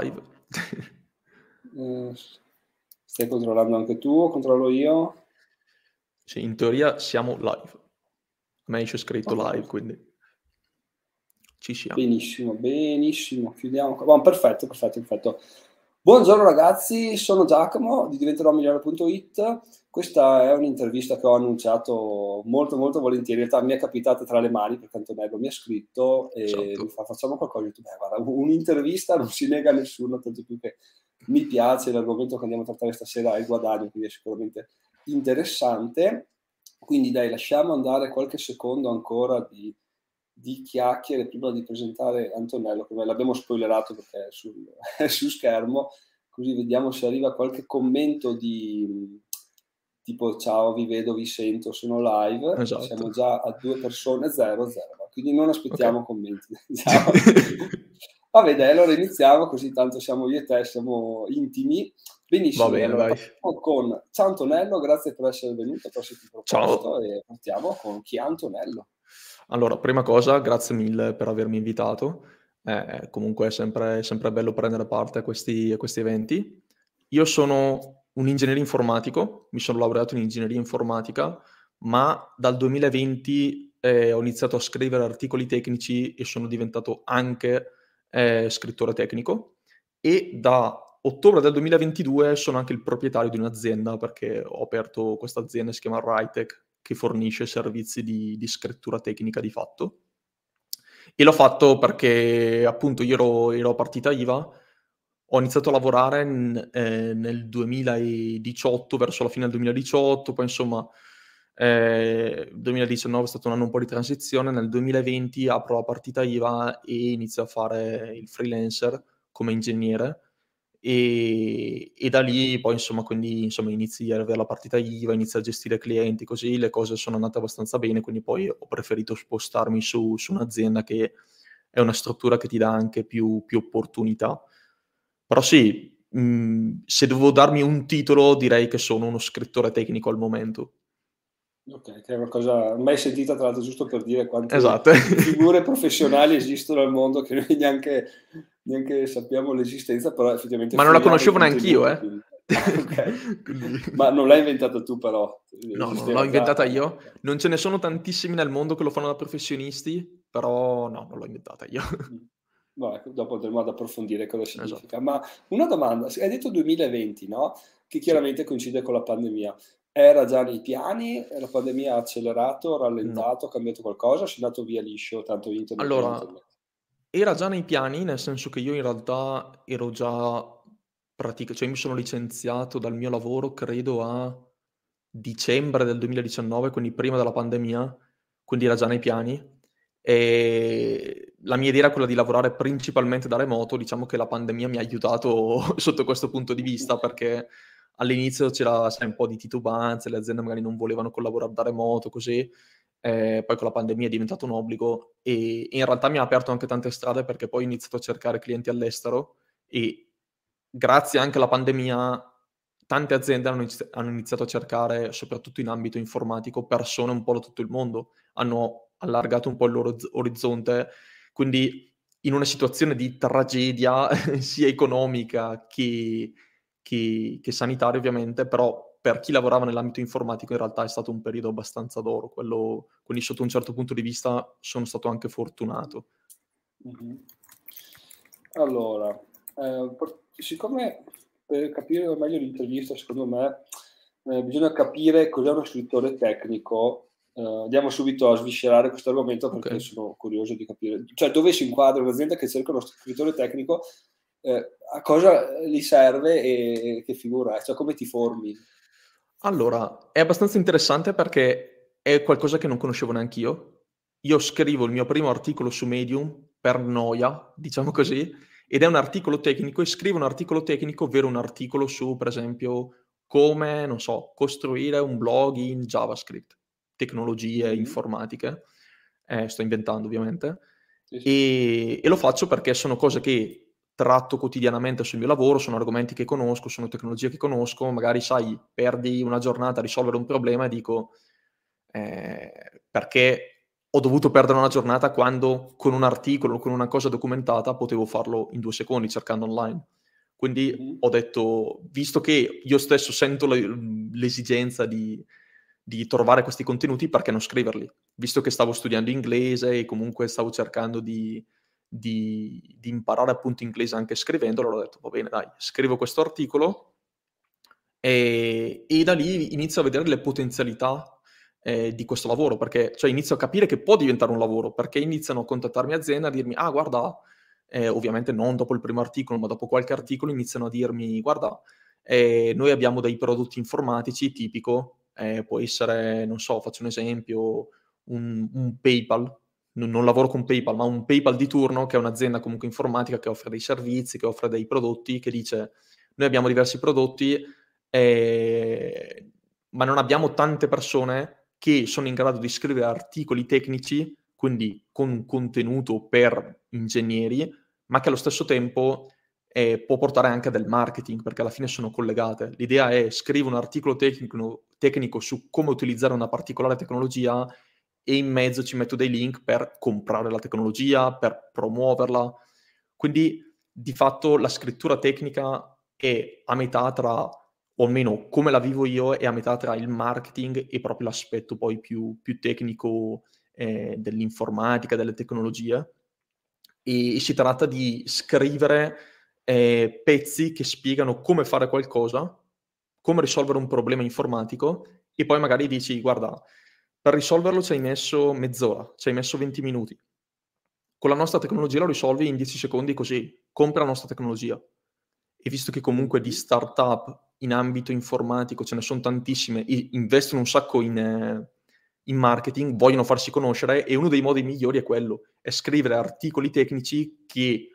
live. eh, stai controllando anche tu controllo io? Sì, in teoria siamo live. A me esce scritto okay. live, quindi ci siamo. Benissimo, benissimo. Chiudiamo. Bon, perfetto, perfetto, perfetto. Buongiorno ragazzi, sono Giacomo di diventeròmigliore.it. Questa è un'intervista che ho annunciato molto molto volentieri. In realtà mi è capitata tra le mani perché Antonello mi ha scritto e certo. mi fa facciamo qualcosa. Io beh, guarda, un'intervista non si nega a nessuno, tanto più che mi piace l'argomento che andiamo a trattare stasera è il guadagno, quindi è sicuramente interessante. Quindi dai, lasciamo andare qualche secondo ancora di di chiacchiere prima di presentare Antonello, che l'abbiamo spoilerato perché è, sul, è su schermo, così vediamo se arriva qualche commento di tipo ciao, vi vedo, vi sento, sono live, esatto. siamo già a due persone, zero, zero, quindi non aspettiamo okay. commenti. Vabbè dai, allora iniziamo, così tanto siamo io e te, siamo intimi. Benissimo, Va bene, allora, con ciao Antonello, grazie per essere venuto, per esserti proposto ciao. e partiamo con chi è Antonello. Allora, prima cosa, grazie mille per avermi invitato. Eh, comunque è sempre, sempre, bello prendere parte a questi, a questi, eventi. Io sono un ingegnere informatico, mi sono laureato in ingegneria informatica, ma dal 2020 eh, ho iniziato a scrivere articoli tecnici e sono diventato anche eh, scrittore tecnico. E da ottobre del 2022 sono anche il proprietario di un'azienda perché ho aperto questa azienda, si chiama Rytech, che fornisce servizi di, di scrittura tecnica di fatto. E l'ho fatto perché appunto io ero, ero partita IVA, ho iniziato a lavorare in, eh, nel 2018, verso la fine del 2018, poi insomma eh, 2019 è stato un anno un po' di transizione, nel 2020 apro la partita IVA e inizio a fare il freelancer come ingegnere e, e, da lì poi insomma quindi insomma inizi a avere la partita IVA, inizi a gestire clienti così le cose sono andate abbastanza bene quindi poi ho preferito spostarmi su, su un'azienda che è una struttura che ti dà anche più, più opportunità però sì mh, se devo darmi un titolo direi che sono uno scrittore tecnico al momento Ok, che è una cosa mai sentita tra l'altro giusto per dire quante esatto. figure professionali esistono al mondo che noi neanche, neanche sappiamo l'esistenza, però effettivamente... Ma non la conoscevo neanche io, eh. okay. Ma non l'hai inventata tu però? No, non l'ho inventata io. Non ce ne sono tantissimi nel mondo che lo fanno da professionisti, però no, non l'ho inventata io. No, ecco, dopo andremo ad approfondire cosa significa. Esatto. Ma una domanda, hai detto 2020, no? Che chiaramente sì. coincide con la pandemia. Era già nei piani? La pandemia ha accelerato, rallentato, no. cambiato qualcosa? O sei andato via liscio, tanto internet? Allora, internet? Era già nei piani, nel senso che io in realtà ero già pratica, cioè mi sono licenziato dal mio lavoro, credo a dicembre del 2019, quindi prima della pandemia, quindi era già nei piani. E la mia idea era quella di lavorare principalmente da remoto, diciamo che la pandemia mi ha aiutato sotto questo punto di vista perché all'inizio c'era sai, un po' di titubanza, le aziende magari non volevano collaborare da remoto, così, eh, poi con la pandemia è diventato un obbligo e, in realtà mi ha aperto anche tante strade perché poi ho iniziato a cercare clienti all'estero e grazie anche alla pandemia tante aziende hanno, inizi- hanno iniziato a cercare, soprattutto in ambito informatico, persone un po' da tutto il mondo, hanno allargato un po' il loro z- orizzonte, quindi in una situazione di tragedia sia economica che, che, che sanitario ovviamente, però per chi lavorava nell'ambito informatico in realtà è stato un periodo abbastanza d'oro, quello, quindi sotto un certo punto di vista sono stato anche fortunato. Mm-hmm. Allora, eh, siccome per capire meglio l'intervista, secondo me, eh, bisogna capire cos'è uno scrittore tecnico. Eh, andiamo subito a sviscerare questo argomento perché okay. sono curioso di capire, cioè dove si inquadra un'azienda che cerca uno scrittore tecnico eh, a cosa gli serve e che figura è, cioè come ti formi? Allora, è abbastanza interessante perché è qualcosa che non conoscevo neanche io. Io scrivo il mio primo articolo su Medium per noia, diciamo così, ed è un articolo tecnico e scrivo un articolo tecnico, ovvero un articolo su, per esempio, come, non so, costruire un blog in JavaScript, tecnologie mm-hmm. informatiche, eh, sto inventando ovviamente, sì, sì. E, e lo faccio perché sono cose che tratto quotidianamente sul mio lavoro, sono argomenti che conosco, sono tecnologie che conosco, magari sai, perdi una giornata a risolvere un problema e dico eh, perché ho dovuto perdere una giornata quando con un articolo, con una cosa documentata, potevo farlo in due secondi cercando online. Quindi mm-hmm. ho detto, visto che io stesso sento le, l'esigenza di, di, trovare questi contenuti, perché non scriverli? Visto che stavo studiando inglese e comunque stavo cercando di, di, di imparare appunto inglese anche scrivendo, allora ho detto, va bene, dai, scrivo questo articolo e, e da lì inizio a vedere le potenzialità eh, di questo lavoro, perché cioè, inizio a capire che può diventare un lavoro, perché iniziano a contattarmi aziende a dirmi, ah guarda, eh, ovviamente non dopo il primo articolo, ma dopo qualche articolo iniziano a dirmi, guarda, eh, noi abbiamo dei prodotti informatici, tipico, eh, può essere, non so, faccio un esempio, un, un PayPal, non, lavoro con PayPal, ma un PayPal di turno, che è un'azienda comunque informatica che offre dei servizi, che offre dei prodotti, che dice, noi abbiamo diversi prodotti, eh, ma non abbiamo tante persone che sono in grado di scrivere articoli tecnici, quindi con contenuto per ingegneri, ma che allo stesso tempo eh, può portare anche del marketing, perché alla fine sono collegate. L'idea è scrivere un articolo tecnico, tecnico su come utilizzare una particolare tecnologia e in mezzo ci metto dei link per comprare la tecnologia, per promuoverla. Quindi di fatto la scrittura tecnica è a metà tra o almeno come la vivo io, è a metà tra il marketing e proprio l'aspetto poi più, più tecnico eh, dell'informatica, delle tecnologie. E, si tratta di scrivere eh, pezzi che spiegano come fare qualcosa, come risolvere un problema informatico, e poi magari dici, guarda, per risolverlo ci hai messo mezz'ora, ci hai messo 20 minuti. Con la nostra tecnologia lo risolvi in 10 secondi così, compra la nostra tecnologia. E visto che comunque di startup in ambito informatico ce ne sono tantissime, investono un sacco in, eh, in, marketing, vogliono farsi conoscere e uno dei modi migliori è quello, è scrivere articoli tecnici che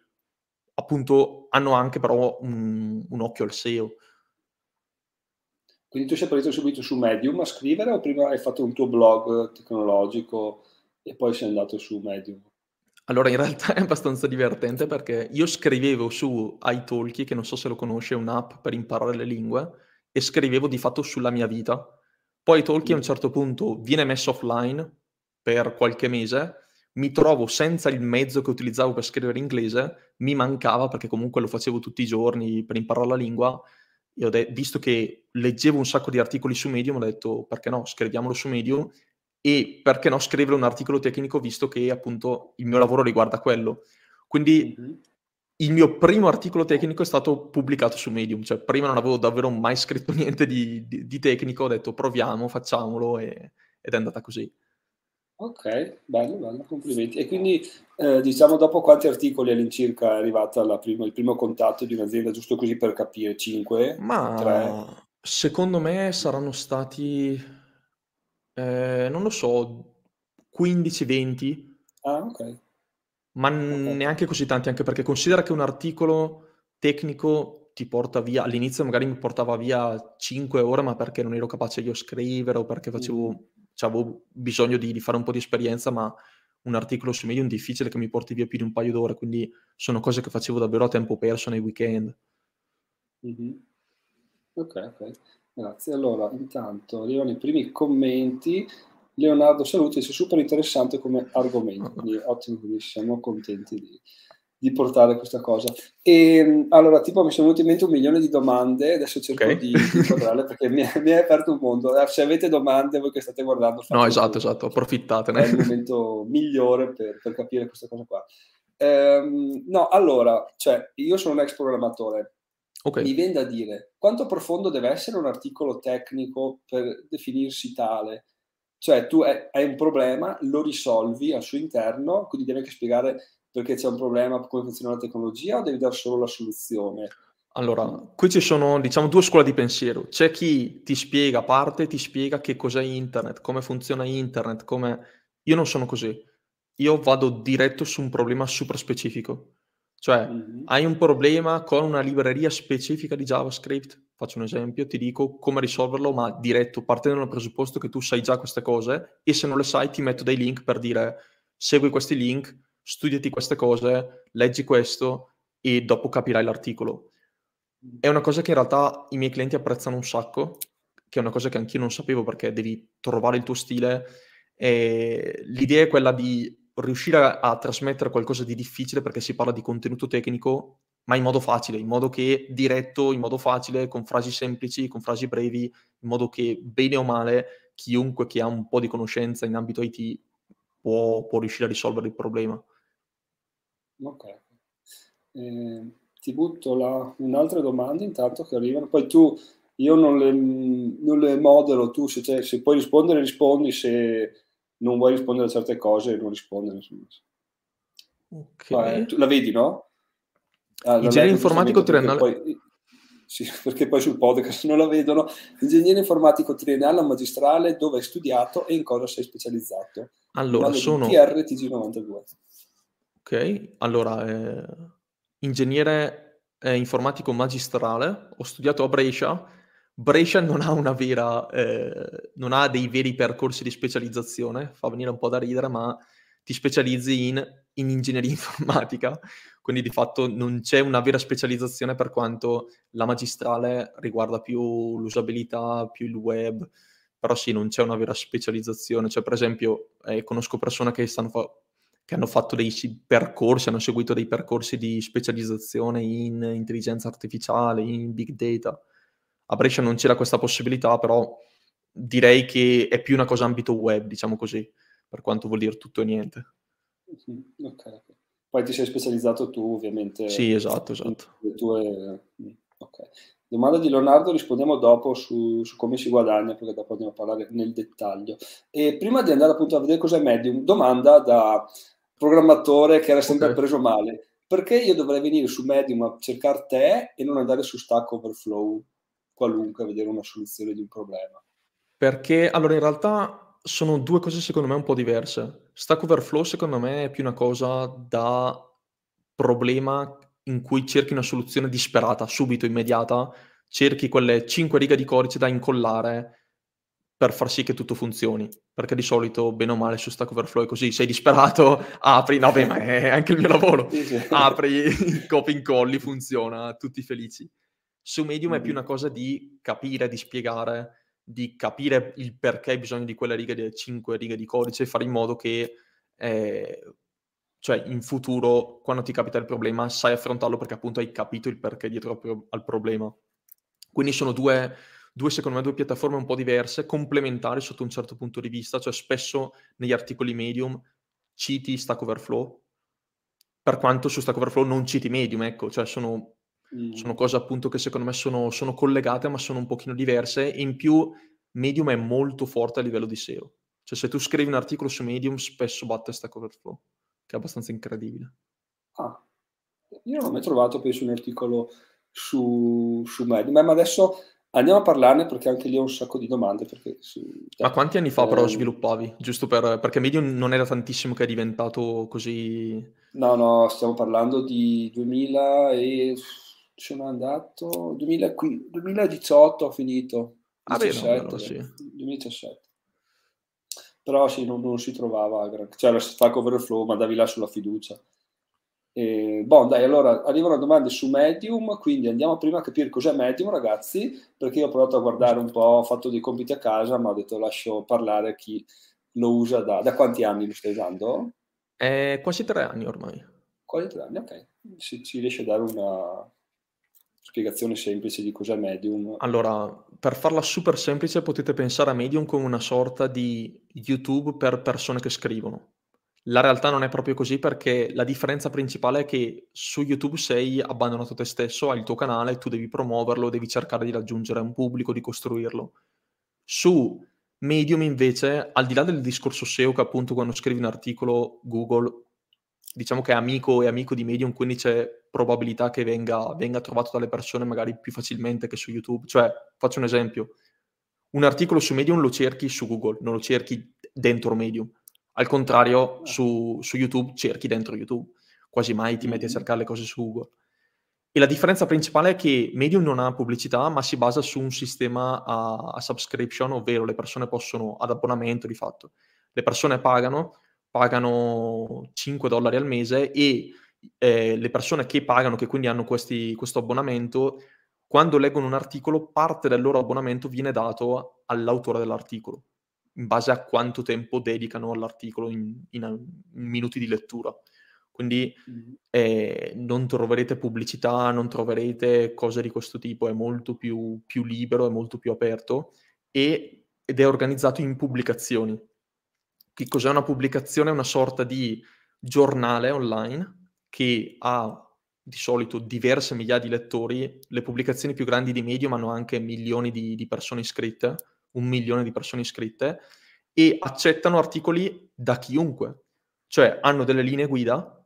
appunto hanno anche però un, un occhio al SEO. Quindi tu sei partito subito su Medium a scrivere o prima hai fatto un tuo blog tecnologico e poi sei andato su Medium? Allora, in realtà è abbastanza divertente perché io scrivevo su iTalki, che non so se lo conosce, un'app per imparare le lingue, e scrivevo di fatto sulla mia vita. Poi iTalki a un mm. certo punto viene messo offline per qualche mese, mi trovo senza il mezzo che utilizzavo per scrivere inglese, mi mancava perché comunque lo facevo tutti i giorni per imparare la lingua, e ho de- visto che leggevo un sacco di articoli su Medium, ho detto perché no, scriviamolo su Medium e perché no scrivere un articolo tecnico visto che appunto il mio lavoro riguarda quello. Quindi mm-hmm. il mio primo articolo tecnico è stato pubblicato su Medium, cioè prima non avevo davvero mai scritto niente di, di, di tecnico, ho detto proviamo, facciamolo e, ed è andata così. Ok, bello, bello, complimenti. E quindi eh, diciamo dopo quanti articoli all'incirca è arrivato prima, il primo contatto di un'azienda, giusto così per capire, 5? Ma 3? secondo me saranno stati eh, non lo so, 15-20. Ah, ok. Ma okay. neanche così tanti, anche perché considera che un articolo tecnico ti porta via, all'inizio magari mi portava via 5 ore, ma perché non ero capace io a scrivere o perché facevo, mm. Cioè, avevo bisogno di, di, fare un po' di esperienza, ma un articolo su Medium è difficile che mi porti via più di un paio d'ore, quindi sono cose che facevo davvero a tempo perso nei weekend. Mm-hmm. Ok, ok. Grazie. Allora, intanto arrivano i primi commenti. Leonardo Saluti, è super interessante come argomento, quindi ottimo, quindi siamo contenti di, di portare questa cosa. E ehm, allora, tipo, mi sono venute in mente un milione di domande, adesso cerco okay. di, di perché mi, mi è aperto un mondo. Eh, se avete domande, voi che state guardando, no, esatto, esatto, approfittatene. È il momento migliore per, per capire questa cosa qua. Ehm, no, allora, cioè, io sono un ex programmatore, Okay. Mi viene da dire quanto profondo deve essere un articolo tecnico per definirsi tale. Cioè, tu hai un problema, lo risolvi al suo interno, quindi devi anche spiegare perché c'è un problema, come funziona la tecnologia, o devi dare solo la soluzione? Allora, qui ci sono, diciamo, due scuole di pensiero. C'è chi ti spiega parte, ti spiega che cos'è internet, come funziona internet, come... Io non sono così. Io vado diretto su un problema super specifico. Cioè, mm-hmm. hai un problema con una libreria specifica di JavaScript, faccio un esempio, ti dico come risolverlo, ma diretto, partendo dal presupposto che tu sai già queste cose e se non le sai ti metto dei link per dire segui questi link, studiati queste cose, leggi questo e dopo capirai l'articolo. È una cosa che in realtà i miei clienti apprezzano un sacco, che è una cosa che anch'io non sapevo perché devi trovare il tuo stile E l'idea è quella di riuscire a, trasmettere qualcosa di difficile perché si parla di contenuto tecnico, ma in modo facile, in modo che diretto, in modo facile, con frasi semplici, con frasi brevi, in modo che bene o male chiunque che ha un po' di conoscenza in ambito IT può, può riuscire a risolvere il problema. Ok. Eh, ti butto là un'altra domanda intanto che arrivano, poi tu, io non le, non le modero, tu se, cioè, se puoi rispondere rispondi, se non vuoi rispondere a certe cose non rispondere. Okay. Eh, la vedi, no? Ah, Ingegnere informatico triennale. Poi, sì, perché poi sul podcast non la vedono. Ingegnere informatico triennale o magistrale, dove hai studiato e in cosa sei specializzato? Allora, sono... TRTG92. Allora, eh, ingegnere eh, informatico magistrale, ho studiato a Brescia. Brescia non ha una vera, eh, non ha dei veri percorsi di specializzazione, fa venire un po' da ridere, ma ti specializzi in, in ingegneria informatica, quindi di fatto non c'è una vera specializzazione per quanto la magistrale riguarda più l'usabilità, più il web, però sì, non c'è una vera specializzazione. Cioè, per esempio, eh, conosco persone che, fa- che, hanno fatto dei percorsi, hanno seguito dei percorsi di specializzazione in intelligenza artificiale, in big data. A Brescia non c'era questa possibilità, però direi che è più una cosa ambito web, diciamo così, per quanto vuol dire tutto e niente. Mm-hmm. Ok, Poi ti sei specializzato tu, ovviamente. Sì, esatto, esatto. Tue... Mm, ok. Domanda di Leonardo, rispondiamo dopo su, su, come si guadagna, perché dopo andiamo a parlare nel dettaglio. E prima di andare appunto a vedere cos'è Medium, domanda da programmatore che era sempre okay. preso male. Perché io dovrei venire su Medium a cercare te e non andare su Stack Overflow qualunque a vedere una soluzione di un problema? Perché allora in realtà sono due cose secondo me un po' diverse. Stack Overflow secondo me è più una cosa da problema in cui cerchi una soluzione disperata, subito, immediata, cerchi quelle 5 righe di codice da incollare per far sì che tutto funzioni. Perché di solito, bene o male, su Stack Overflow è così, sei disperato, apri, no beh, ma è anche il mio lavoro, apri, copi, incolli, funziona, tutti felici. Su Medium mm-hmm. è più una cosa di capire, di spiegare, di capire il perché hai bisogno di quelle righe, delle 5 righe di codice fare in modo che eh, cioè in futuro, quando ti capita il problema, sai affrontarlo perché appunto hai capito il perché dietro al problema. Quindi sono due, due, secondo me, due piattaforme un po' diverse, complementari sotto un certo punto di vista, cioè spesso negli articoli Medium citi Stack Overflow, per quanto su Stack Overflow non citi Medium, ecco, cioè sono, mm. sono cose appunto che secondo me sono, sono, collegate ma sono un pochino diverse e in più Medium è molto forte a livello di SEO. Cioè se tu scrivi un articolo su Medium spesso batte Stack Overflow che è abbastanza incredibile. Ah, io non ho mai trovato, penso, un articolo su, su Medium, ma adesso andiamo a parlarne perché anche lì ho un sacco di domande. Perché, sì, ma quanti anni fa eh, però sviluppavi? Giusto per, perché Medium non era tantissimo che è diventato così... No, no, stiamo parlando di 2000 e... sono andato... 2000, 2018 ho finito. Ah, 17, beh, sì. 2017 però sì, non, non si trovava, c'era Stack Overflow, ma davi là sulla fiducia. E, boh, dai, allora arrivano domande su Medium, quindi andiamo prima a capire cos'è Medium, ragazzi, perché io ho provato a guardare un po', ho fatto dei compiti a casa, ma ho detto lascio parlare chi lo usa da, da quanti anni lo stai usando? Eh, quasi tre anni ormai. Quasi tre anni, ok. Si, si riesce a dare una, spiegazione semplice di cos'è Medium. Allora, per farla super semplice potete pensare a Medium come una sorta di YouTube per persone che scrivono. La realtà non è proprio così perché la differenza principale è che su YouTube sei abbandonato te stesso, hai il tuo canale, tu devi promuoverlo, devi cercare di raggiungere un pubblico, di costruirlo. Su Medium invece, al di là del discorso SEO che appunto quando scrivi un articolo Google diciamo che è amico e amico di Medium, quindi c'è probabilità che venga, venga trovato dalle persone magari più facilmente che su YouTube. Cioè, faccio un esempio, un articolo su Medium lo cerchi su Google, non lo cerchi dentro Medium. Al contrario, su, su YouTube cerchi dentro YouTube. Quasi mai ti metti a mm-hmm. cercare le cose su Google. E la differenza principale è che Medium non ha pubblicità, ma si basa su un sistema a, a subscription, ovvero le persone possono, ad abbonamento di fatto, le persone pagano pagano 5 dollari al mese e eh, le persone che pagano, che quindi hanno questi, questo abbonamento, quando leggono un articolo, parte del loro abbonamento viene dato all'autore dell'articolo. In base a quanto tempo dedicano all'articolo in, in, in minuti di lettura. Quindi mm. eh, non troverete pubblicità, non troverete cose di questo tipo, è molto più, più libero, è molto più aperto e, ed è organizzato in pubblicazioni. Che cos'è una pubblicazione? È una sorta di giornale online che ha di solito diverse migliaia di lettori, le pubblicazioni più grandi di Medium hanno anche milioni di, di persone iscritte, un milione di persone iscritte, e accettano articoli da chiunque, cioè hanno delle linee guida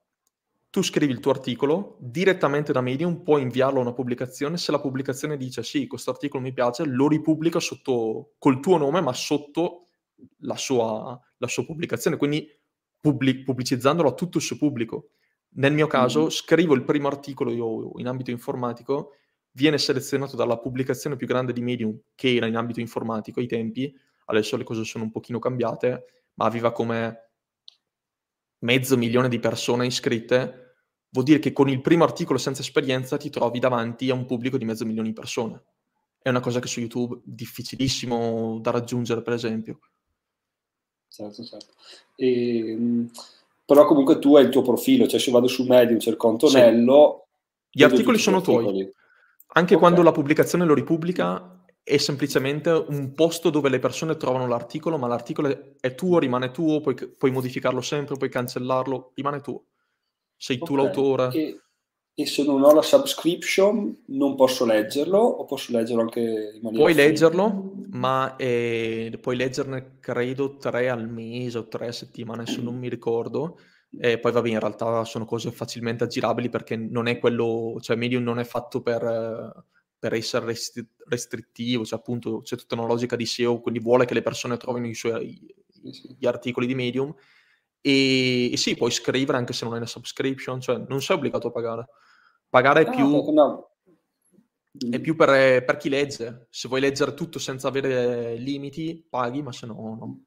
tu scrivi il tuo articolo direttamente da Medium, puoi inviarlo a una pubblicazione, se la pubblicazione dice sì, questo articolo mi piace, lo ripubblica sotto, col tuo nome, ma sotto la sua, la sua pubblicazione, quindi pubblic- pubblicizzandolo a tutto il suo pubblico. Nel mio caso, mm. scrivo il primo articolo io in ambito informatico, viene selezionato dalla pubblicazione più grande di Medium, che era in ambito informatico ai tempi, adesso le cose sono un pochino cambiate, ma aveva come mezzo milione di persone iscritte, vuol dire che con il primo articolo senza esperienza ti trovi davanti a un pubblico di mezzo milione di persone. È una cosa che su YouTube è difficilissimo da raggiungere, per esempio. Certo, certo. E, ehm, però comunque tu hai il tuo profilo, cioè se vado su Medium, cerco Antonello... Sì. Gli articoli sono tuoi. Anche okay. quando la pubblicazione lo ripubblica, è semplicemente un posto dove le persone trovano l'articolo, ma l'articolo è tuo, rimane tuo, puoi, puoi modificarlo sempre, puoi cancellarlo, rimane tuo. Sei okay. tu l'autore. E, e, se non ho la subscription non posso leggerlo o posso leggerlo anche in maniera... Puoi free? leggerlo, ma eh, puoi leggerne credo tre al mese o tre settimane, se non mi ricordo. E poi vabbè, in realtà sono cose facilmente aggirabili perché non è quello, cioè Medium non è fatto per per essere restri- restrittivo, cioè appunto c'è tutta una logica di SEO, quindi vuole che le persone trovino i suoi, gli articoli di Medium e, e, sì, puoi scrivere anche se non hai una subscription, cioè non sei obbligato a pagare. Pagare è ah, più, no. è più per, per, chi legge. Se vuoi leggere tutto senza avere limiti, paghi, ma se no, no.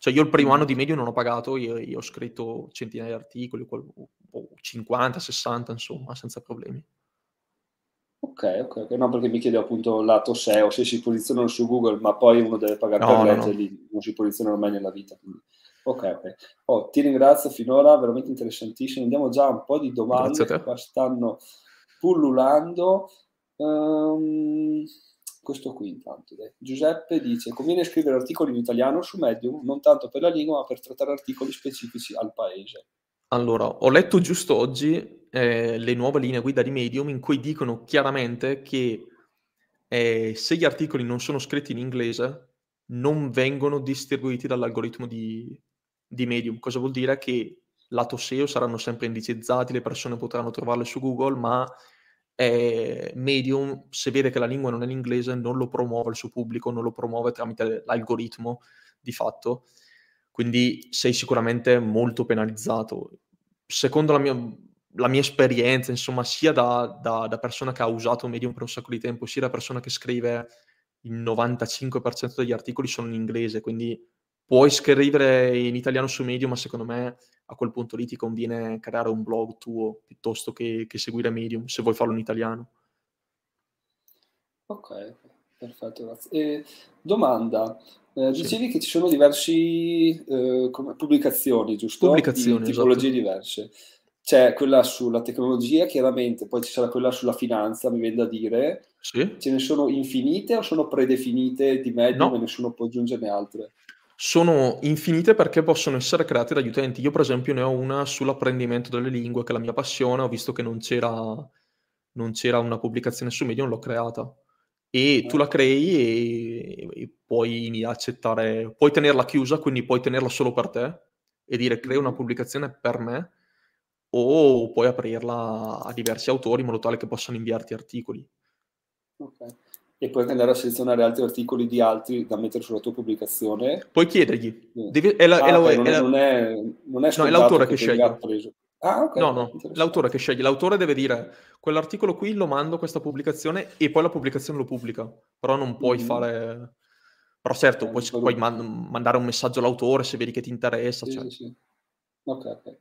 Cioè io il primo anno di Medium non ho pagato, io, io ho scritto centinaia di articoli, 50, 60, insomma, senza problemi. Ok, ok, ok. No, perché mi chiedevo appunto lato SEO, se si posizionano su Google, ma poi uno deve pagare no, per no, leggerli, no. non si posizionano mai nella vita. Quindi. Ok, ok. Oh, ti ringrazio finora, veramente interessantissimo. Andiamo già a un po' di domande che qua stanno pullulando. Um, questo qui intanto. Dai. Giuseppe dice, conviene scrivere articoli in italiano su Medium, non tanto per la lingua, ma per trattare articoli specifici al paese. Allora, ho letto giusto oggi eh, le nuove linee guida di Medium in cui dicono chiaramente che eh, se gli articoli non sono scritti in inglese non vengono distribuiti dall'algoritmo di, di Medium. Cosa vuol dire? Che lato SEO saranno sempre indicizzati, le persone potranno trovarle su Google, ma eh, Medium, se vede che la lingua non è l'inglese, non lo promuove il suo pubblico, non lo promuove tramite l'algoritmo di fatto quindi sei sicuramente molto penalizzato. Secondo la mia, la mia esperienza, insomma, sia da, da, da, persona che ha usato Medium per un sacco di tempo, sia da persona che scrive il 95% degli articoli sono in inglese, quindi puoi scrivere in italiano su Medium, ma secondo me a quel punto lì ti conviene creare un blog tuo piuttosto che, che seguire Medium, se vuoi farlo in italiano. Ok, perfetto, grazie. E domanda, eh, dicevi sì. che ci sono diverse eh, pubblicazioni, giusto? Pubblicazioni, di tipologie esatto. diverse. C'è quella sulla tecnologia, chiaramente, poi ci sarà quella sulla finanza, mi viene da dire. Sì. Ce ne sono infinite o sono predefinite di medio no. e nessuno può aggiungerne altre? Sono infinite perché possono essere create dagli utenti. Io, per esempio, ne ho una sull'apprendimento delle lingue, che è la mia passione. Ho visto che non c'era, non c'era una pubblicazione su Medium, l'ho creata e tu la crei e, e, puoi accettare, puoi tenerla chiusa, quindi puoi tenerla solo per te e dire crea una pubblicazione per me o puoi aprirla a diversi autori in modo tale che possano inviarti articoli. Ok. E puoi andare a selezionare altri articoli di altri da mettere sulla tua pubblicazione. Puoi chiedergli. Devi, è, la, ah, è, la, okay, è, non, è, non, è, non è no, è l'autore che, che sceglie. Ah, ok. No, no, l'autore che sceglie. L'autore deve dire quell'articolo qui lo mando questa pubblicazione e poi la pubblicazione lo pubblica. Però non puoi mm-hmm. fare... Però certo, eh, puoi, puoi man- mandare un messaggio all'autore se vedi che ti interessa. Sì, cioè. sì. Ok, ok.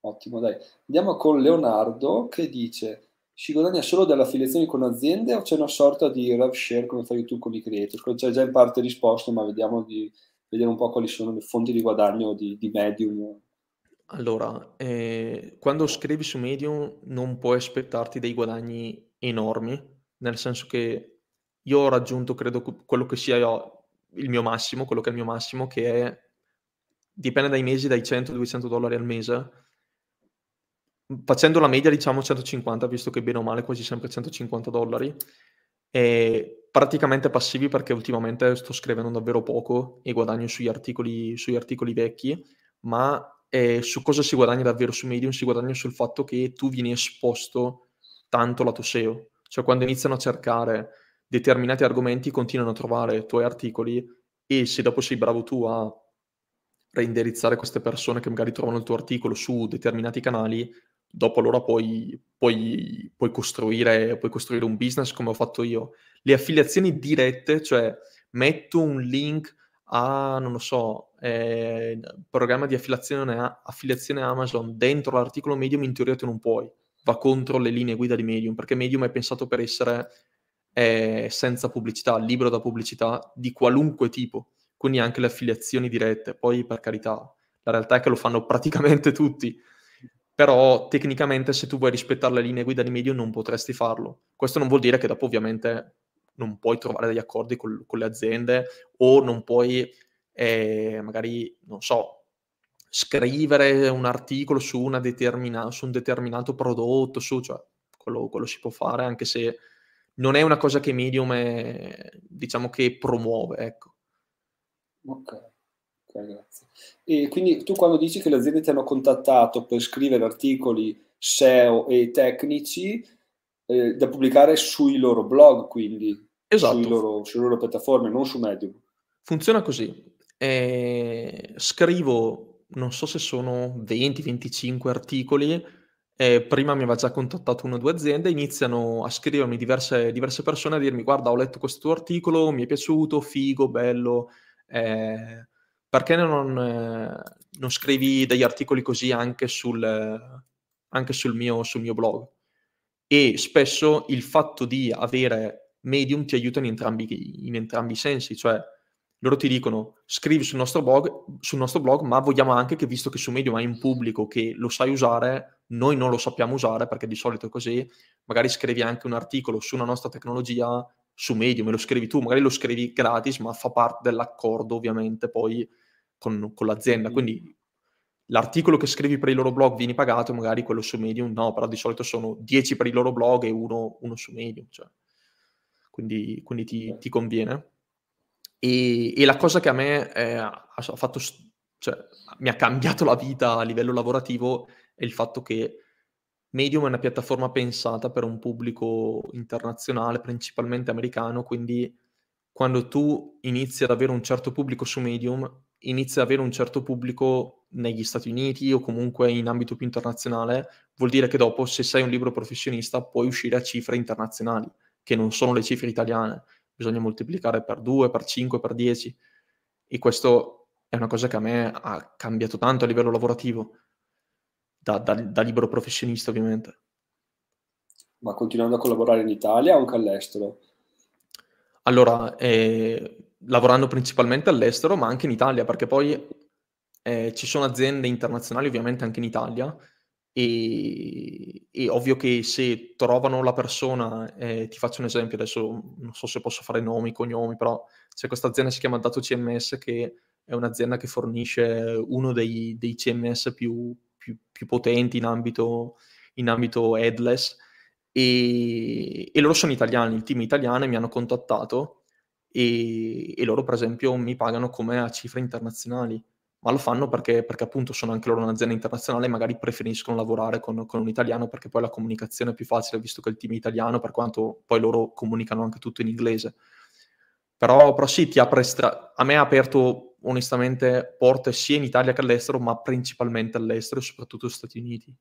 Ottimo, dai. Andiamo con Leonardo che dice si guadagna solo dalle affiliazioni con aziende o c'è una sorta di rev share come fai tu con i creator? C'è già in parte risposto, ma vediamo di vedere un po' quali sono le fonti di guadagno di, di Medium. Allora, eh, quando scrivi su Medium non puoi aspettarti dei guadagni enormi, nel senso che io ho raggiunto, credo, quello che sia il mio massimo, quello che è il mio massimo, che è, dipende dai mesi, dai 100-200 dollari al mese. Facendo la media, diciamo 150, visto che bene o male quasi sempre 150 dollari, e praticamente passivi perché ultimamente sto scrivendo davvero poco e guadagno sugli articoli, sugli articoli vecchi, ma eh, su cosa si guadagna davvero su Medium? Si guadagna sul fatto che tu vieni esposto tanto lato SEO, cioè quando iniziano a cercare determinati argomenti continuano a trovare i tuoi articoli e se dopo sei bravo tu a reindirizzare queste persone che magari trovano il tuo articolo su determinati canali, dopo allora puoi, puoi, puoi, costruire, puoi costruire un business come ho fatto io. Le affiliazioni dirette, cioè metto un link a, non lo so, eh, programma di affiliazione, affiliazione Amazon dentro l'articolo Medium, in teoria tu non puoi. Va contro le linee guida di Medium, perché Medium è pensato per essere eh, senza pubblicità, libero da pubblicità di qualunque tipo, quindi anche le affiliazioni dirette. Poi, per carità, la realtà è che lo fanno praticamente tutti però tecnicamente se tu vuoi rispettare le linee guida di Medium non potresti farlo. Questo non vuol dire che dopo ovviamente non puoi trovare degli accordi col, con le aziende o non puoi eh, magari, non so, scrivere un articolo su, determina- su un determinato prodotto, su, cioè, quello, quello, si può fare anche se non è una cosa che Medium è, diciamo che promuove, ecco. Ok. Ok, grazie. E quindi tu quando dici che le aziende ti hanno contattato per scrivere articoli SEO e tecnici eh, da pubblicare sui loro blog, quindi esatto. sui loro, sulle loro piattaforme, non su Medium. Funziona così. Eh, scrivo, non so se sono 20-25 articoli. Eh, prima mi aveva già contattato una o due aziende, iniziano a scrivermi diverse, diverse persone a dirmi guarda ho letto questo tuo articolo, mi è piaciuto, figo, bello, eh, perché non, eh, non scrivi degli articoli così anche sul, anche sul mio, sul mio blog? E spesso il fatto di avere Medium ti aiuta in entrambi, in entrambi i sensi, cioè loro ti dicono scrivi sul nostro, blog, sul nostro blog, ma vogliamo anche che visto che su Medium hai un pubblico che lo sai usare, noi non lo sappiamo usare perché di solito è così, magari scrivi anche un articolo su una nostra tecnologia su Medium e lo scrivi tu, magari lo scrivi gratis, ma fa parte dell'accordo ovviamente poi con, con l'azienda. Quindi l'articolo che scrivi per il loro blog vieni pagato, magari quello su Medium no, però di solito sono 10 per il loro blog e uno, uno su Medium. Cioè. Quindi, quindi ti, ti, conviene. E, e, la cosa che a me eh, ha fatto, cioè, mi ha cambiato la vita a livello lavorativo è il fatto che Medium è una piattaforma pensata per un pubblico internazionale, principalmente americano, quindi quando tu inizi ad avere un certo pubblico su Medium, inizia ad avere un certo pubblico negli Stati Uniti o comunque in ambito più internazionale, vuol dire che dopo, se sei un libro professionista, puoi uscire a cifre internazionali, che non sono le cifre italiane. Bisogna moltiplicare per 2, per 5, per 10. E questo è una cosa che a me ha cambiato tanto a livello lavorativo, da, da, da libero professionista ovviamente. Ma continuando a collaborare in Italia o anche all'estero? Allora, eh, lavorando principalmente all'estero, ma anche in Italia, perché poi eh, ci sono aziende internazionali ovviamente anche in Italia e, e ovvio che se trovano la persona, eh, ti faccio un esempio, adesso non so se posso fare nomi, cognomi, però c'è questa azienda che si chiama Dato CMS che è un'azienda che fornisce uno dei, dei CMS più, più, più, potenti in ambito, in ambito headless e, e loro sono italiani, il team italiano mi hanno contattato e, e, loro per esempio mi pagano come a cifre internazionali, ma lo fanno perché, perché appunto sono anche loro un'azienda internazionale e magari preferiscono lavorare con, con, un italiano perché poi la comunicazione è più facile visto che il team è italiano, per quanto poi loro comunicano anche tutto in inglese. Però, però sì, ti apre stra- a me ha aperto onestamente porte sia in Italia che all'estero, ma principalmente all'estero e soprattutto negli Stati Uniti.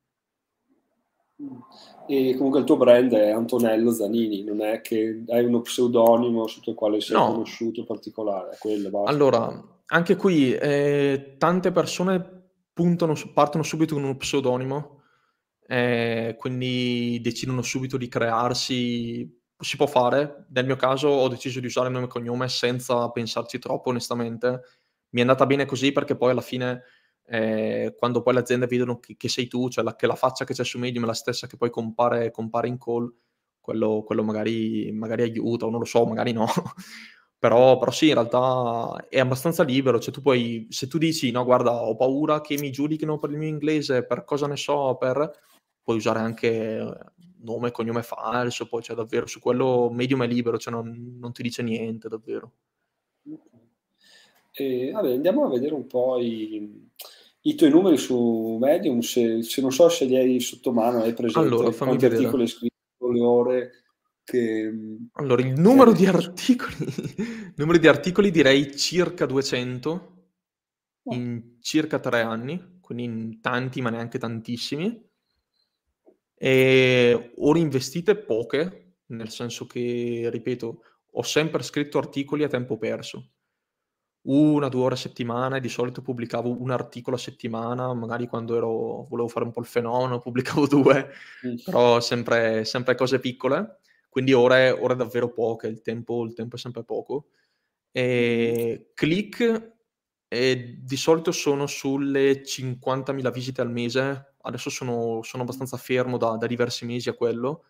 E comunque il tuo brand è Antonello Zanini, non è che hai uno pseudonimo sotto il quale sei no. conosciuto particolare. Quello. Allora, anche qui eh, tante persone puntano, partono subito con uno pseudonimo, eh, quindi decidono subito di crearsi. Si può fare, nel mio caso ho deciso di usare il nome e cognome senza pensarci troppo, onestamente, mi è andata bene così perché poi alla fine eh, quando poi le aziende vedono che, che sei tu, cioè la, che la faccia che c'è su Medium è la stessa che poi compare, compare in call, quello, quello magari, magari, aiuta, o non lo so, magari no. però, però, sì, in realtà è abbastanza libero, cioè tu puoi, se tu dici no guarda ho paura che mi giudichino per il mio inglese, per cosa ne so, per... puoi usare anche nome e cognome falso, poi cioè davvero su quello Medium è libero, cioè non, non ti dice niente davvero. E, vabbè, andiamo a vedere un po' i, i tuoi numeri su Medium, se, se, non so se li hai sotto mano, hai presente allora, quanti vedere. articoli hai scritto, le ore che... Allora, il numero di articoli, numero di articoli direi circa 200 in circa tre anni, quindi in tanti ma neanche tantissimi. E ore investite poche, nel senso che, ripeto, ho sempre scritto articoli a tempo perso una, due ore a settimana e di solito pubblicavo un articolo a settimana, magari quando ero, volevo fare un po' il fenomeno, pubblicavo due, mm. però sempre, sempre, cose piccole, quindi ore, ore davvero poche, il tempo, il tempo, è sempre poco. E click e di solito sono sulle 50.000 visite al mese, adesso sono, sono abbastanza fermo da, da diversi mesi a quello,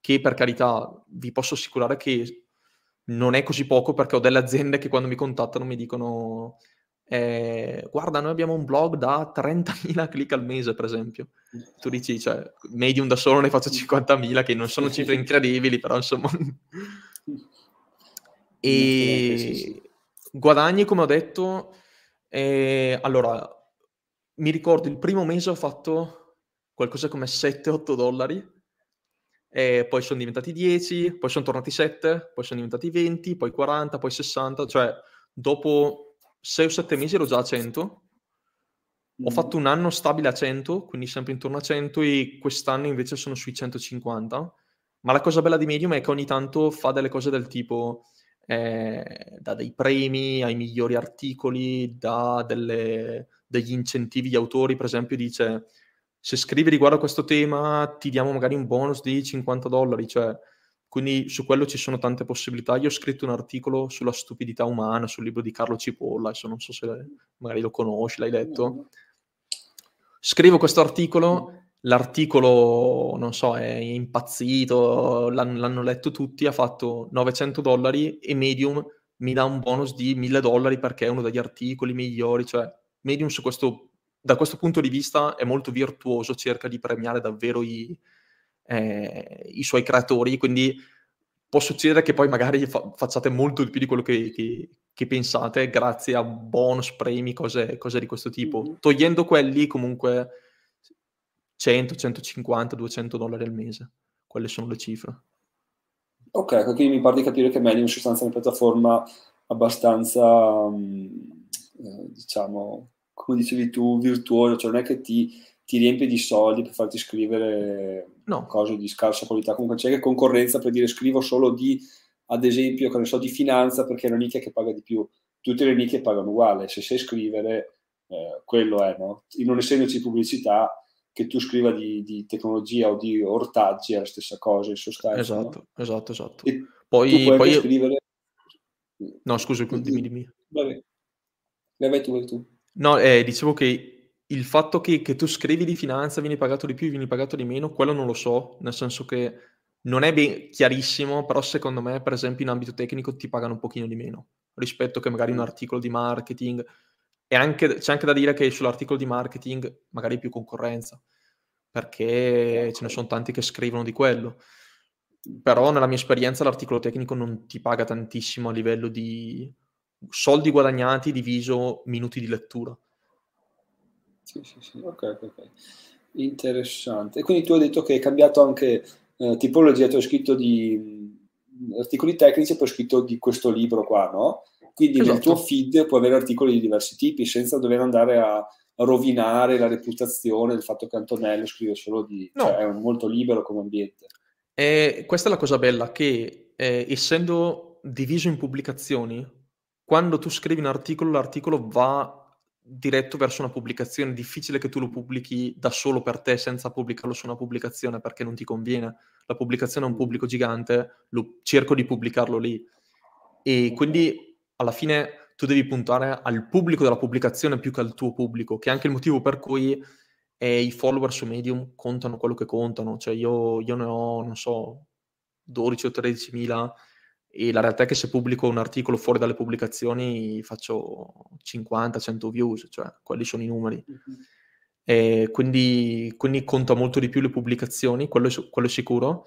che per carità vi posso assicurare che non è così poco perché ho delle aziende che quando mi contattano mi dicono eh, guarda noi abbiamo un blog da 30.000 click al mese per esempio. Tu dici cioè medium da solo ne faccio 50.000 che non sono cifre incredibili però insomma. E guadagni come ho detto eh, allora mi ricordo il primo mese ho fatto qualcosa come 7-8 dollari e poi sono diventati 10, poi sono tornati 7, poi sono diventati 20, poi 40, poi 60, cioè dopo 6 o 7 mesi ero già a 100. Ho fatto un anno stabile a 100, quindi sempre intorno a 100 e quest'anno invece sono sui 150. Ma la cosa bella di Medium è che ogni tanto fa delle cose del tipo eh, da dei premi ai migliori articoli, da delle, degli incentivi agli autori, per esempio dice se scrivi riguardo a questo tema ti diamo magari un bonus di 50 dollari, cioè, quindi su quello ci sono tante possibilità. Io ho scritto un articolo sulla stupidità umana sul libro di Carlo Cipolla, adesso non so se magari lo conosci, l'hai letto. Scrivo questo articolo, l'articolo, non so, è impazzito, l'hanno, l'hanno letto tutti, ha fatto 900 dollari e Medium mi dà un bonus di 1000 dollari perché è uno degli articoli migliori, cioè Medium su questo da questo punto di vista è molto virtuoso, cerca di premiare davvero i, eh, i suoi creatori, quindi può succedere che poi magari fa- facciate molto di più di quello che, che, che, pensate grazie a bonus, premi, cose, cose di questo tipo. Mm-hmm. Togliendo quelli comunque 100, 150, 200 dollari al mese, quelle sono le cifre. Ok, quindi mi pare di capire che Medium in sostanza è una piattaforma abbastanza, um, eh, diciamo, come dicevi tu, virtuoso, cioè non è che ti, ti riempie di soldi per farti scrivere no. cose di scarsa qualità, comunque c'è che concorrenza per dire scrivo solo di, ad esempio, che ne so, di finanza perché è una nicchia che paga di più, tutte le nicchie pagano uguale, se sai scrivere, eh, quello è, no? non essendoci pubblicità, che tu scriva di, di, tecnologia o di ortaggi è la stessa cosa in sostanza. Esatto, no? esatto, esatto. E poi, tu puoi scrivere... No, scusa, dimmi, dimmi. Vabbè. Vai tu, vai tu. No, eh, dicevo che il fatto che, che tu scrivi di finanza, vieni pagato di più, vieni pagato di meno, quello non lo so, nel senso che non è ben chiarissimo, però secondo me, per esempio, in ambito tecnico ti pagano un pochino di meno rispetto che magari un articolo di marketing. E anche, c'è anche da dire che sull'articolo di marketing magari è più concorrenza, perché ce ne sono tanti che scrivono di quello. Però nella mia esperienza l'articolo tecnico non ti paga tantissimo a livello di soldi guadagnati diviso minuti di lettura. Sì, sì, sì, ok, ok. Interessante. E quindi tu hai detto che hai cambiato anche eh, tipologia, tu hai scritto di mm, articoli tecnici e poi hai scritto di questo libro qua, no? Quindi esatto. nel tuo feed puoi avere articoli di diversi tipi senza dover andare a rovinare la reputazione del fatto che Antonello scrive solo di... No. Cioè è molto libero come ambiente. E questa è la cosa bella, che eh, essendo diviso in pubblicazioni, quando tu scrivi un articolo, l'articolo va diretto verso una pubblicazione. È difficile che tu lo pubblichi da solo per te senza pubblicarlo su una pubblicazione perché non ti conviene. La pubblicazione è un pubblico gigante, lo, cerco di pubblicarlo lì. E quindi alla fine tu devi puntare al pubblico della pubblicazione più che al tuo pubblico, che è anche il motivo per cui eh, i follower su Medium contano quello che contano. Cioè io, io ne ho, non so, 12 o 13 mila e la realtà è che se pubblico un articolo fuori dalle pubblicazioni faccio 50-100 views, cioè quelli sono i numeri. Mm-hmm. Quindi, quindi, conta molto di più le pubblicazioni, quello è, quello è sicuro.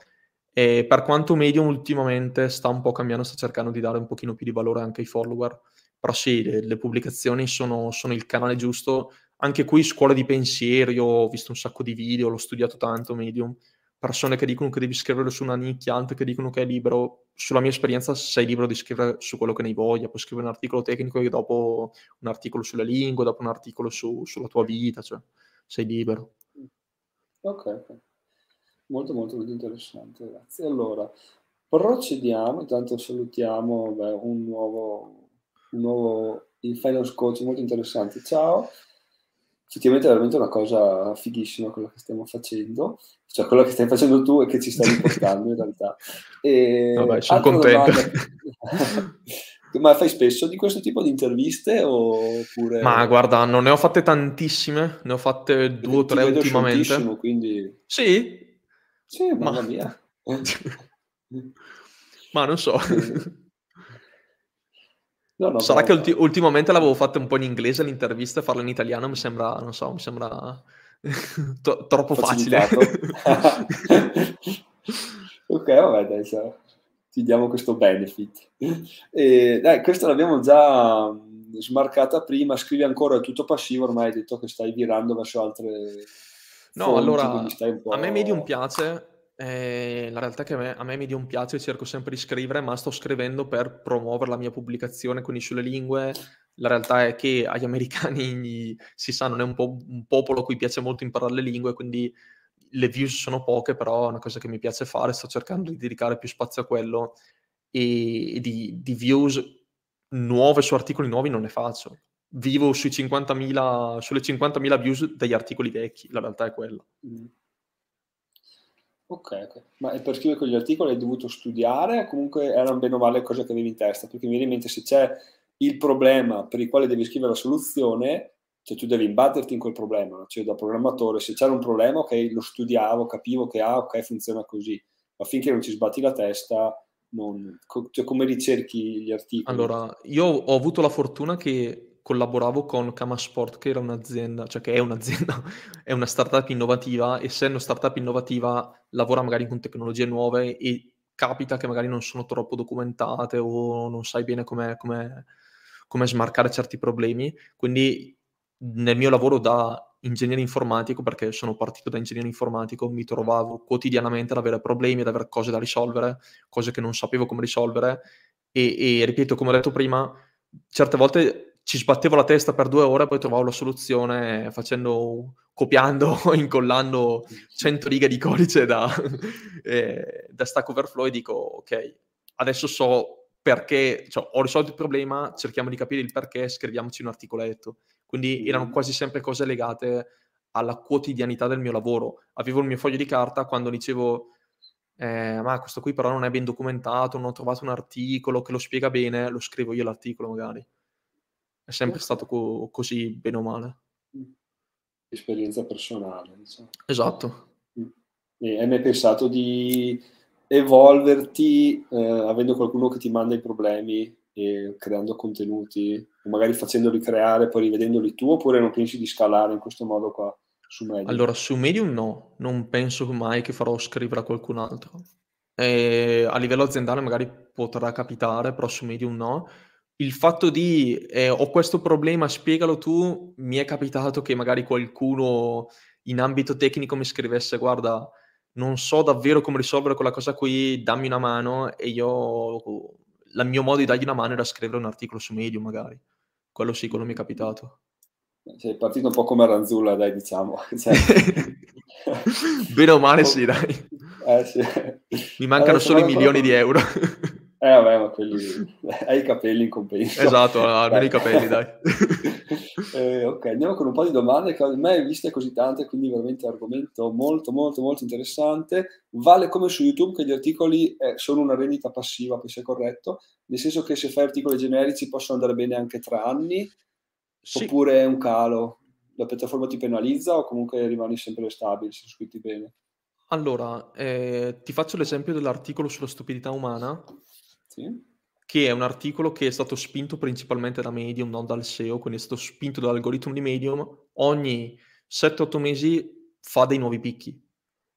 E per quanto Medium ultimamente sta un po' cambiando, sta cercando di dare un pochino più di valore anche ai follower, però sì, le, le pubblicazioni sono, sono, il canale giusto. Anche qui scuola di pensiero, ho visto un sacco di video, l'ho studiato tanto Medium, persone che dicono che devi scrivere su una nicchia, altre che dicono che è libero. Sulla mia esperienza sei libero di scrivere su quello che ne voglia, puoi scrivere un articolo tecnico e dopo un articolo sulle lingue, dopo un articolo su, sulla tua vita, cioè sei libero. Ok. Molto molto molto interessante, grazie. Allora, procediamo, intanto salutiamo beh, un nuovo, un nuovo il finance coach molto interessante. Ciao effettivamente è veramente una cosa fighissima quello che stiamo facendo, cioè quello che stai facendo tu e che ci stai riportando in realtà. E Vabbè, sono contento. Ma fai spesso di questo tipo di interviste oppure... Ma guarda, non ne ho fatte tantissime, ne ho fatte due o tre ultimamente. Quindi... Sì? Sì, mamma Ma... mia. Ma non so. No, no, Sarà che ulti- ultimamente l'avevo fatta un po' in inglese l'intervista e farla in italiano mi sembra, non so, mi sembra to- troppo facile. ok, vabbè, dai, ti diamo questo benefit. E, dai, questa l'abbiamo già smarcata prima, scrivi ancora il tutto passivo, ormai hai detto che stai virando verso altre... No, allora, a me Medium piace eh, la realtà è che a me, a me mi dia un piace, cerco sempre di scrivere, ma sto scrivendo per promuovere la mia pubblicazione, quindi sulle lingue. La realtà è che agli americani si sa, non è un, po- un popolo a cui piace molto imparare le lingue, quindi le views sono poche, però è una cosa che mi piace fare, sto cercando di dedicare più spazio a quello e, di, di, views nuove su articoli nuovi non ne faccio. Vivo sui 50.000, sulle 50.000 views degli articoli vecchi, la realtà è quella. Mm. Ok, ok. Ma per scrivere quegli articoli hai dovuto studiare comunque erano bene o male cose che avevi in testa? Perché mi viene in mente se c'è il problema per il quale devi scrivere la soluzione, cioè tu devi imbatterti in quel problema, cioè da programmatore, se c'era un problema, ok, lo studiavo, capivo che ah, ok, funziona così, ma finché non ci sbatti la testa, non... cioè, come ricerchi gli articoli? Allora, io ho avuto la fortuna che collaboravo con Kamasport, che era un'azienda, cioè che è un'azienda, è una startup innovativa, essendo startup innovativa lavora magari con tecnologie nuove e capita che magari non sono troppo documentate o non sai bene come, come, come smarcare certi problemi. Quindi nel mio lavoro da ingegnere informatico, perché sono partito da ingegnere informatico, mi trovavo quotidianamente ad avere problemi, ad avere cose da risolvere, cose che non sapevo come risolvere e, e ripeto, come ho detto prima, certe volte ci sbattevo la testa per due ore, poi trovavo la soluzione facendo, copiando, incollando 100 righe di codice da, eh, da Stack Overflow e dico, ok, adesso so perché, cioè, ho risolto il problema, cerchiamo di capire il perché, scriviamoci un articoletto. Quindi erano quasi sempre cose legate alla quotidianità del mio lavoro. Avevo il mio foglio di carta quando dicevo, eh, ma questo qui però non è ben documentato, non ho trovato un articolo che lo spiega bene, lo scrivo io l'articolo magari. È sempre stato co- così, bene o male. Esperienza personale. Diciamo. Esatto. Mm. E hai mai pensato di evolverti eh, avendo qualcuno che ti manda i problemi e creando contenuti, o magari facendoli creare, poi rivedendoli tu, oppure non pensi di scalare in questo modo qua su Medium? Allora, su Medium no, non penso mai che farò scrivere a qualcun altro. E a livello aziendale magari potrà capitare, però su Medium no il fatto di eh, ho questo problema, spiegalo tu, mi è capitato che magari qualcuno in ambito tecnico mi scrivesse guarda, non so davvero come risolvere quella cosa qui, dammi una mano e io, il mio modo di dargli una mano era scrivere un articolo su Medium magari. Quello sì, quello mi è capitato. Sei partito un po' come Ranzulla, dai, diciamo. Cioè... Bene o male, sì, dai. Eh, sì. Mi mancano allora, solo i milioni di euro. Eh vabbè, ma quelli... hai i capelli in compenso. Esatto, almeno i capelli, dai. eh, ok, andiamo con un po' di domande che mai viste così tante, quindi veramente argomento molto, molto, molto interessante. Vale come su YouTube che gli articoli eh, sono una rendita passiva, poi se è corretto, nel senso che se fai articoli generici possono andare bene anche tre anni, sì. oppure è un calo? La piattaforma ti penalizza o comunque rimani sempre stabile se scritti bene? Allora, eh, ti faccio l'esempio dell'articolo sulla stupidità umana sì. che è un articolo che è stato spinto principalmente da Medium, non dal SEO, quindi è stato spinto dall'algoritmo di Medium, ogni 7-8 mesi fa dei nuovi picchi.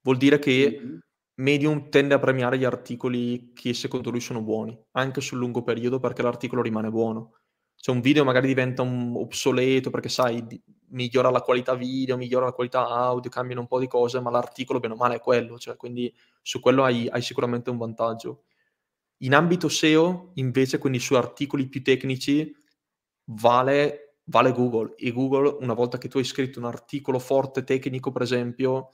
Vuol dire che mm-hmm. Medium tende a premiare gli articoli che secondo lui sono buoni, anche sul lungo periodo perché l'articolo rimane buono. Cioè un video magari diventa obsoleto perché sai, migliora la qualità video, migliora la qualità audio, cambiano un po' di cose, ma l'articolo bene o male è quello, cioè, quindi su quello hai, hai sicuramente un vantaggio. In ambito SEO, invece, quindi su articoli più tecnici, vale, vale Google. E Google, una volta che tu hai scritto un articolo forte tecnico, per esempio,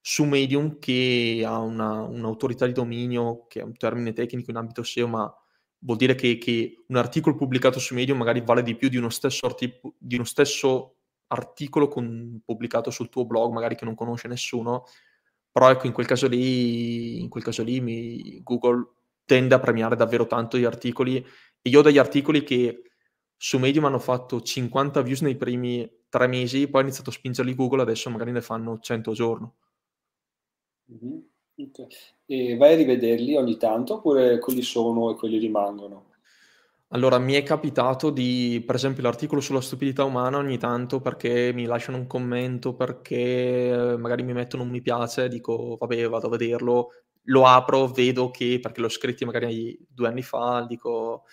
su Medium, che ha una, un'autorità di dominio, che è un termine tecnico in ambito SEO, ma vuol dire che, che, un articolo pubblicato su Medium magari vale di più di uno stesso, artic- di uno stesso articolo con, pubblicato sul tuo blog, magari che non conosce nessuno. Però ecco, in quel caso lì, in quel caso lì mi, Google tende a premiare davvero tanto gli articoli e io ho degli articoli che su Medium hanno fatto 50 views nei primi tre mesi, poi ho iniziato a spingerli Google, adesso magari ne fanno 100 al giorno. Mm-hmm. Okay. E vai a rivederli ogni tanto oppure quelli sono e quelli rimangono? Allora, mi è capitato di, per esempio, l'articolo sulla stupidità umana ogni tanto perché mi lasciano un commento, perché magari mi mettono un mi piace, dico vabbè vado a vederlo, lo apro, vedo che, perché l'ho scritto magari due anni fa, dico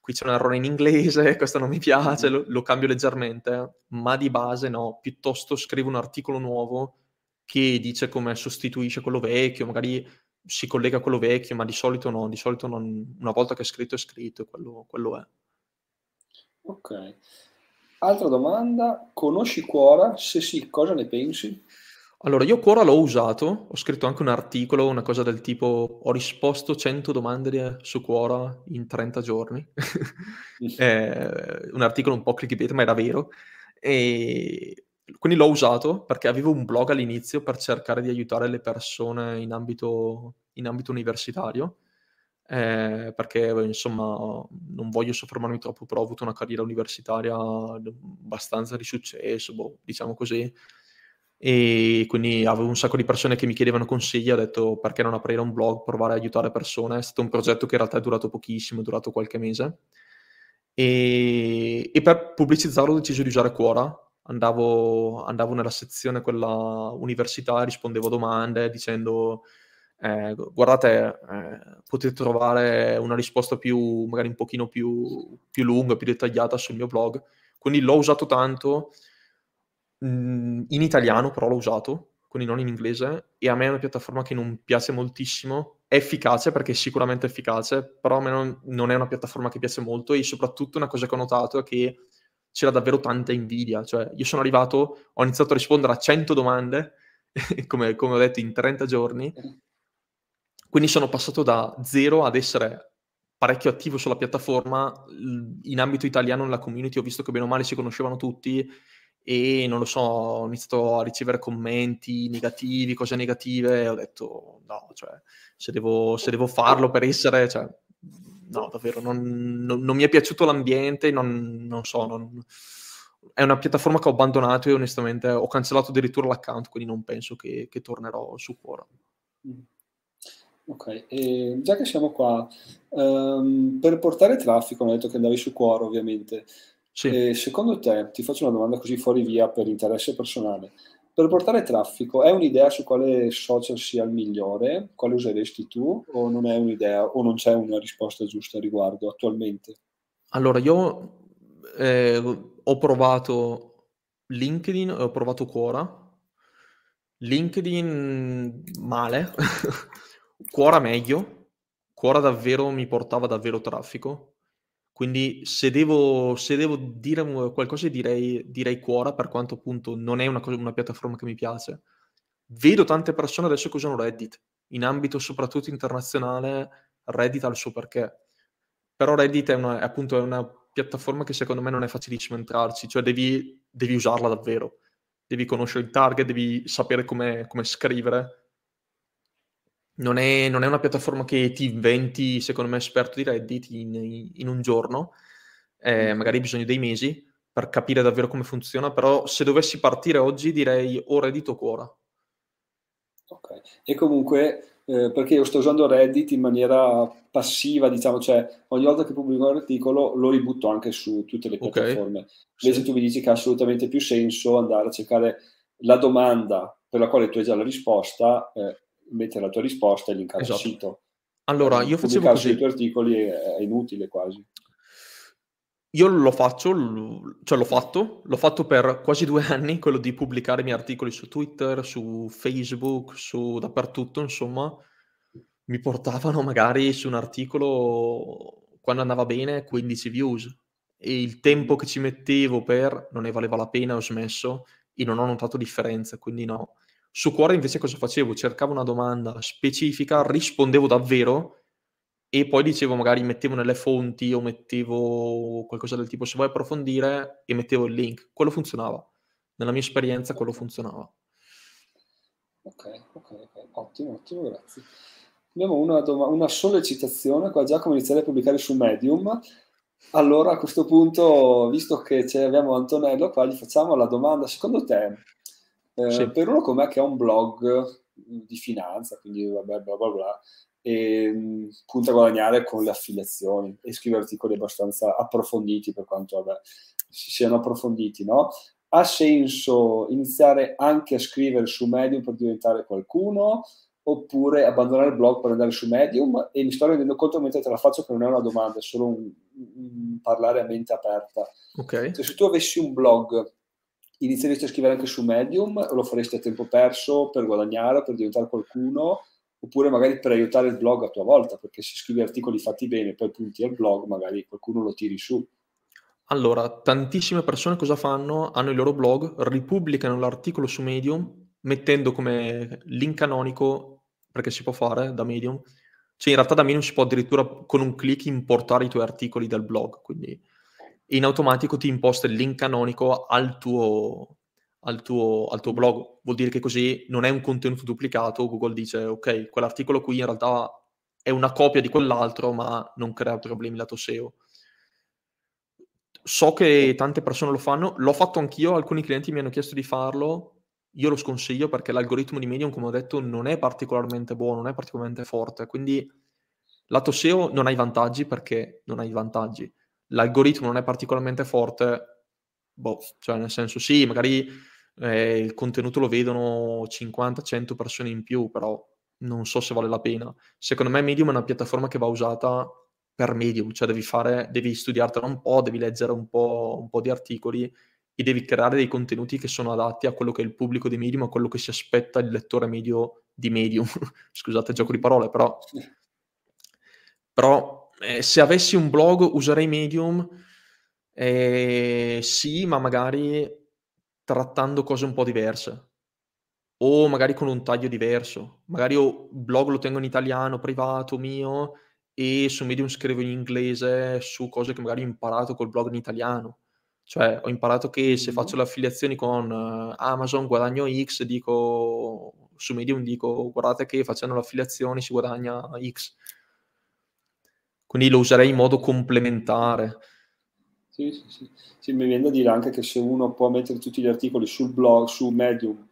qui c'è un errore in inglese, questo non mi piace, lo, lo, cambio leggermente, ma di base no, piuttosto scrivo un articolo nuovo che dice come sostituisce quello vecchio, magari si collega a quello vecchio, ma di solito no, di solito non, una volta che è scritto è scritto, quello, quello è. Ok. Altra domanda, conosci Quora? Se sì, cosa ne pensi? Allora, io Quora l'ho usato, ho scritto anche un articolo, una cosa del tipo ho risposto 100 domande su Quora in 30 giorni. eh, un articolo un po' clickbait, ma era vero. E quindi l'ho usato perché avevo un blog all'inizio per cercare di aiutare le persone in ambito, in ambito universitario. Eh, perché insomma non voglio soffermarmi troppo, però ho avuto una carriera universitaria abbastanza di successo, boh, diciamo così e quindi avevo un sacco di persone che mi chiedevano consigli, ho detto perché non aprire un blog, provare a aiutare persone, è stato un progetto che in realtà è durato pochissimo, è durato qualche mese. E, e per pubblicizzarlo ho deciso di usare Quora, andavo, andavo nella sezione quella università, rispondevo a domande dicendo eh, guardate, eh, potete trovare una risposta più, magari un pochino più, più lunga, più dettagliata sul mio blog, quindi l'ho usato tanto Mhmm, in italiano però l'ho usato, quindi non in inglese, e a me è una piattaforma che non piace moltissimo. È efficace perché è sicuramente efficace, però a me non, non è una piattaforma che piace molto e soprattutto una cosa che ho notato è che c'era davvero tanta invidia. Cioè, io sono arrivato, ho iniziato a rispondere a 100 domande, come, come ho detto, in 30 giorni. Quindi sono passato da zero ad essere parecchio attivo sulla piattaforma. In ambito italiano, nella community, ho visto che bene o male si conoscevano tutti e non lo so, ho iniziato a ricevere commenti negativi, cose negative, e ho detto no, cioè, se devo, se devo farlo per essere, cioè, no, davvero, non, non, non, mi è piaciuto l'ambiente, non, non so, è una piattaforma che ho abbandonato e onestamente ho cancellato addirittura l'account, quindi non penso che, che tornerò su Quora. Mm. Ok, e già che siamo qua, um, per portare traffico, ho detto che andavi su Quora ovviamente, sì. secondo te, ti faccio una domanda così fuori via per interesse personale, per portare traffico è un'idea su quale social sia il migliore? Quale useresti tu o non è un'idea o non c'è una risposta giusta a riguardo attualmente? Allora, io eh, ho provato LinkedIn e ho provato Quora. LinkedIn male, Quora meglio. Quora davvero mi portava davvero traffico. Quindi se devo, se devo dire qualcosa direi, direi Quora, per quanto appunto non è una, cosa, una piattaforma che mi piace. Vedo tante persone adesso che usano Reddit, in ambito soprattutto internazionale, Reddit ha il suo perché. Però Reddit è, una, è appunto una piattaforma che secondo me non è facilissimo entrarci, cioè devi, devi usarla davvero, devi conoscere il target, devi sapere come scrivere. Non è, non è, una piattaforma che ti inventi, secondo me, esperto di Reddit in, in un giorno, eh, magari hai bisogno dei mesi per capire davvero come funziona, però se dovessi partire oggi direi o Reddit o Quora. Ok, e comunque eh, perché io sto usando Reddit in maniera passiva, diciamo, cioè ogni volta che pubblico un articolo lo ributto anche su tutte le piattaforme. Okay. Invece sì. tu mi dici che ha assolutamente più senso andare a cercare la domanda per la quale tu hai già la risposta, eh, mettere la tua risposta e linkare esatto. il sito. Allora, io facevo così. i tuoi articoli è, è inutile quasi. Io lo faccio, cioè l'ho fatto, l'ho fatto per quasi due anni, quello di pubblicare i miei articoli su Twitter, su Facebook, su dappertutto, insomma, mi portavano magari su un articolo, quando andava bene, 15 views e il tempo che ci mettevo per non ne valeva la pena, ho smesso e non ho notato differenza, quindi no. Su Cuore invece cosa facevo? Cercavo una domanda specifica, rispondevo davvero e poi dicevo magari mettevo nelle fonti o mettevo qualcosa del tipo se vuoi approfondire e mettevo il link. Quello funzionava. Nella mia esperienza quello funzionava. Ok, ok, ok. Ottimo, ottimo, grazie. Abbiamo una, dom- una sollecitazione qua Giacomo iniziare a pubblicare su Medium. Allora a questo punto, visto che abbiamo Antonello qua, gli facciamo la domanda. Secondo te, eh, sì. per uno come me che ha un blog di finanza, quindi vabbè, bla bla bla, e mh, punta a guadagnare con le affiliazioni e scrive articoli abbastanza approfonditi per quanto vabbè, si siano approfonditi, no? Ha senso iniziare anche a scrivere su Medium per diventare qualcuno oppure abbandonare il blog per andare su Medium e mi sto rendendo conto mentre te la faccio che non è una domanda, è solo un, un parlare a mente aperta. Okay. Cioè, se tu avessi un blog inizieresti a scrivere anche su Medium lo faresti a tempo perso per guadagnare, per diventare qualcuno oppure magari per aiutare il blog a tua volta, perché se scrivi articoli fatti bene poi punti al blog, magari qualcuno lo tiri su. Allora, tantissime persone cosa fanno? Hanno il loro blog, ripubblicano l'articolo su Medium, mettendo come link canonico, perché si può fare da Medium, cioè in realtà da Medium si può addirittura con un clic importare i tuoi articoli dal blog, quindi in automatico ti imposta il link canonico al tuo, al tuo, al tuo blog. Vuol dire che così non è un contenuto duplicato, Google dice ok, quell'articolo qui in realtà è una copia di quell'altro, ma non crea problemi lato SEO. So che tante persone lo fanno, l'ho fatto anch'io, alcuni clienti mi hanno chiesto di farlo, io lo sconsiglio perché l'algoritmo di Medium, come ho detto, non è particolarmente buono, non è particolarmente forte, quindi lato SEO non hai vantaggi perché non hai vantaggi. L'algoritmo non è particolarmente forte, boh, cioè nel senso sì, magari eh, il contenuto lo vedono 50-100 persone in più, però non so se vale la pena. Secondo me Medium è una piattaforma che va usata per Medium, cioè devi, fare, devi studiartela un po', devi leggere un po', un po' di articoli e devi creare dei contenuti che sono adatti a quello che è il pubblico di Medium, a quello che si aspetta il lettore medio di Medium. Scusate il gioco di parole, però... però eh, se avessi un blog userei Medium, eh, sì, ma magari trattando cose un po' diverse o magari con un taglio diverso. Magari io blog lo tengo in italiano privato mio e su Medium scrivo in inglese su cose che magari ho imparato col blog in italiano. Cioè, ho imparato che se faccio le affiliazioni con uh, Amazon guadagno X, dico su Medium dico guardate che facendo le affiliazioni si guadagna X. Quindi lo userei in modo complementare. Sì, sì, sì. sì, mi viene da dire anche che se uno può mettere tutti gli articoli sul blog, su Medium,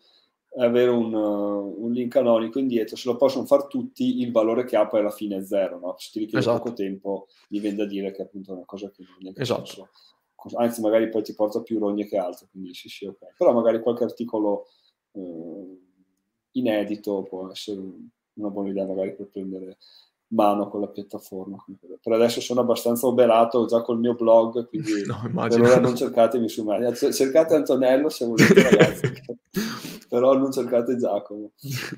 e avere un, uh, un, link canonico indietro, se lo possono fare tutti, il valore che ha poi alla fine è zero. No? Se ti richiede esatto. poco tempo, mi viene da dire che è appunto una cosa che non è esatto. senso. Anzi, magari poi ti porta più rogne che altro, quindi sì, sì, ok. Però magari qualche articolo eh, inedito può essere una buona idea magari per prendere mano con la piattaforma. Per adesso sono abbastanza oberato già col mio blog, quindi no, per ora non cercatemi su me. Cercate Antonello se volete ragazzi, però non cercate Giacomo.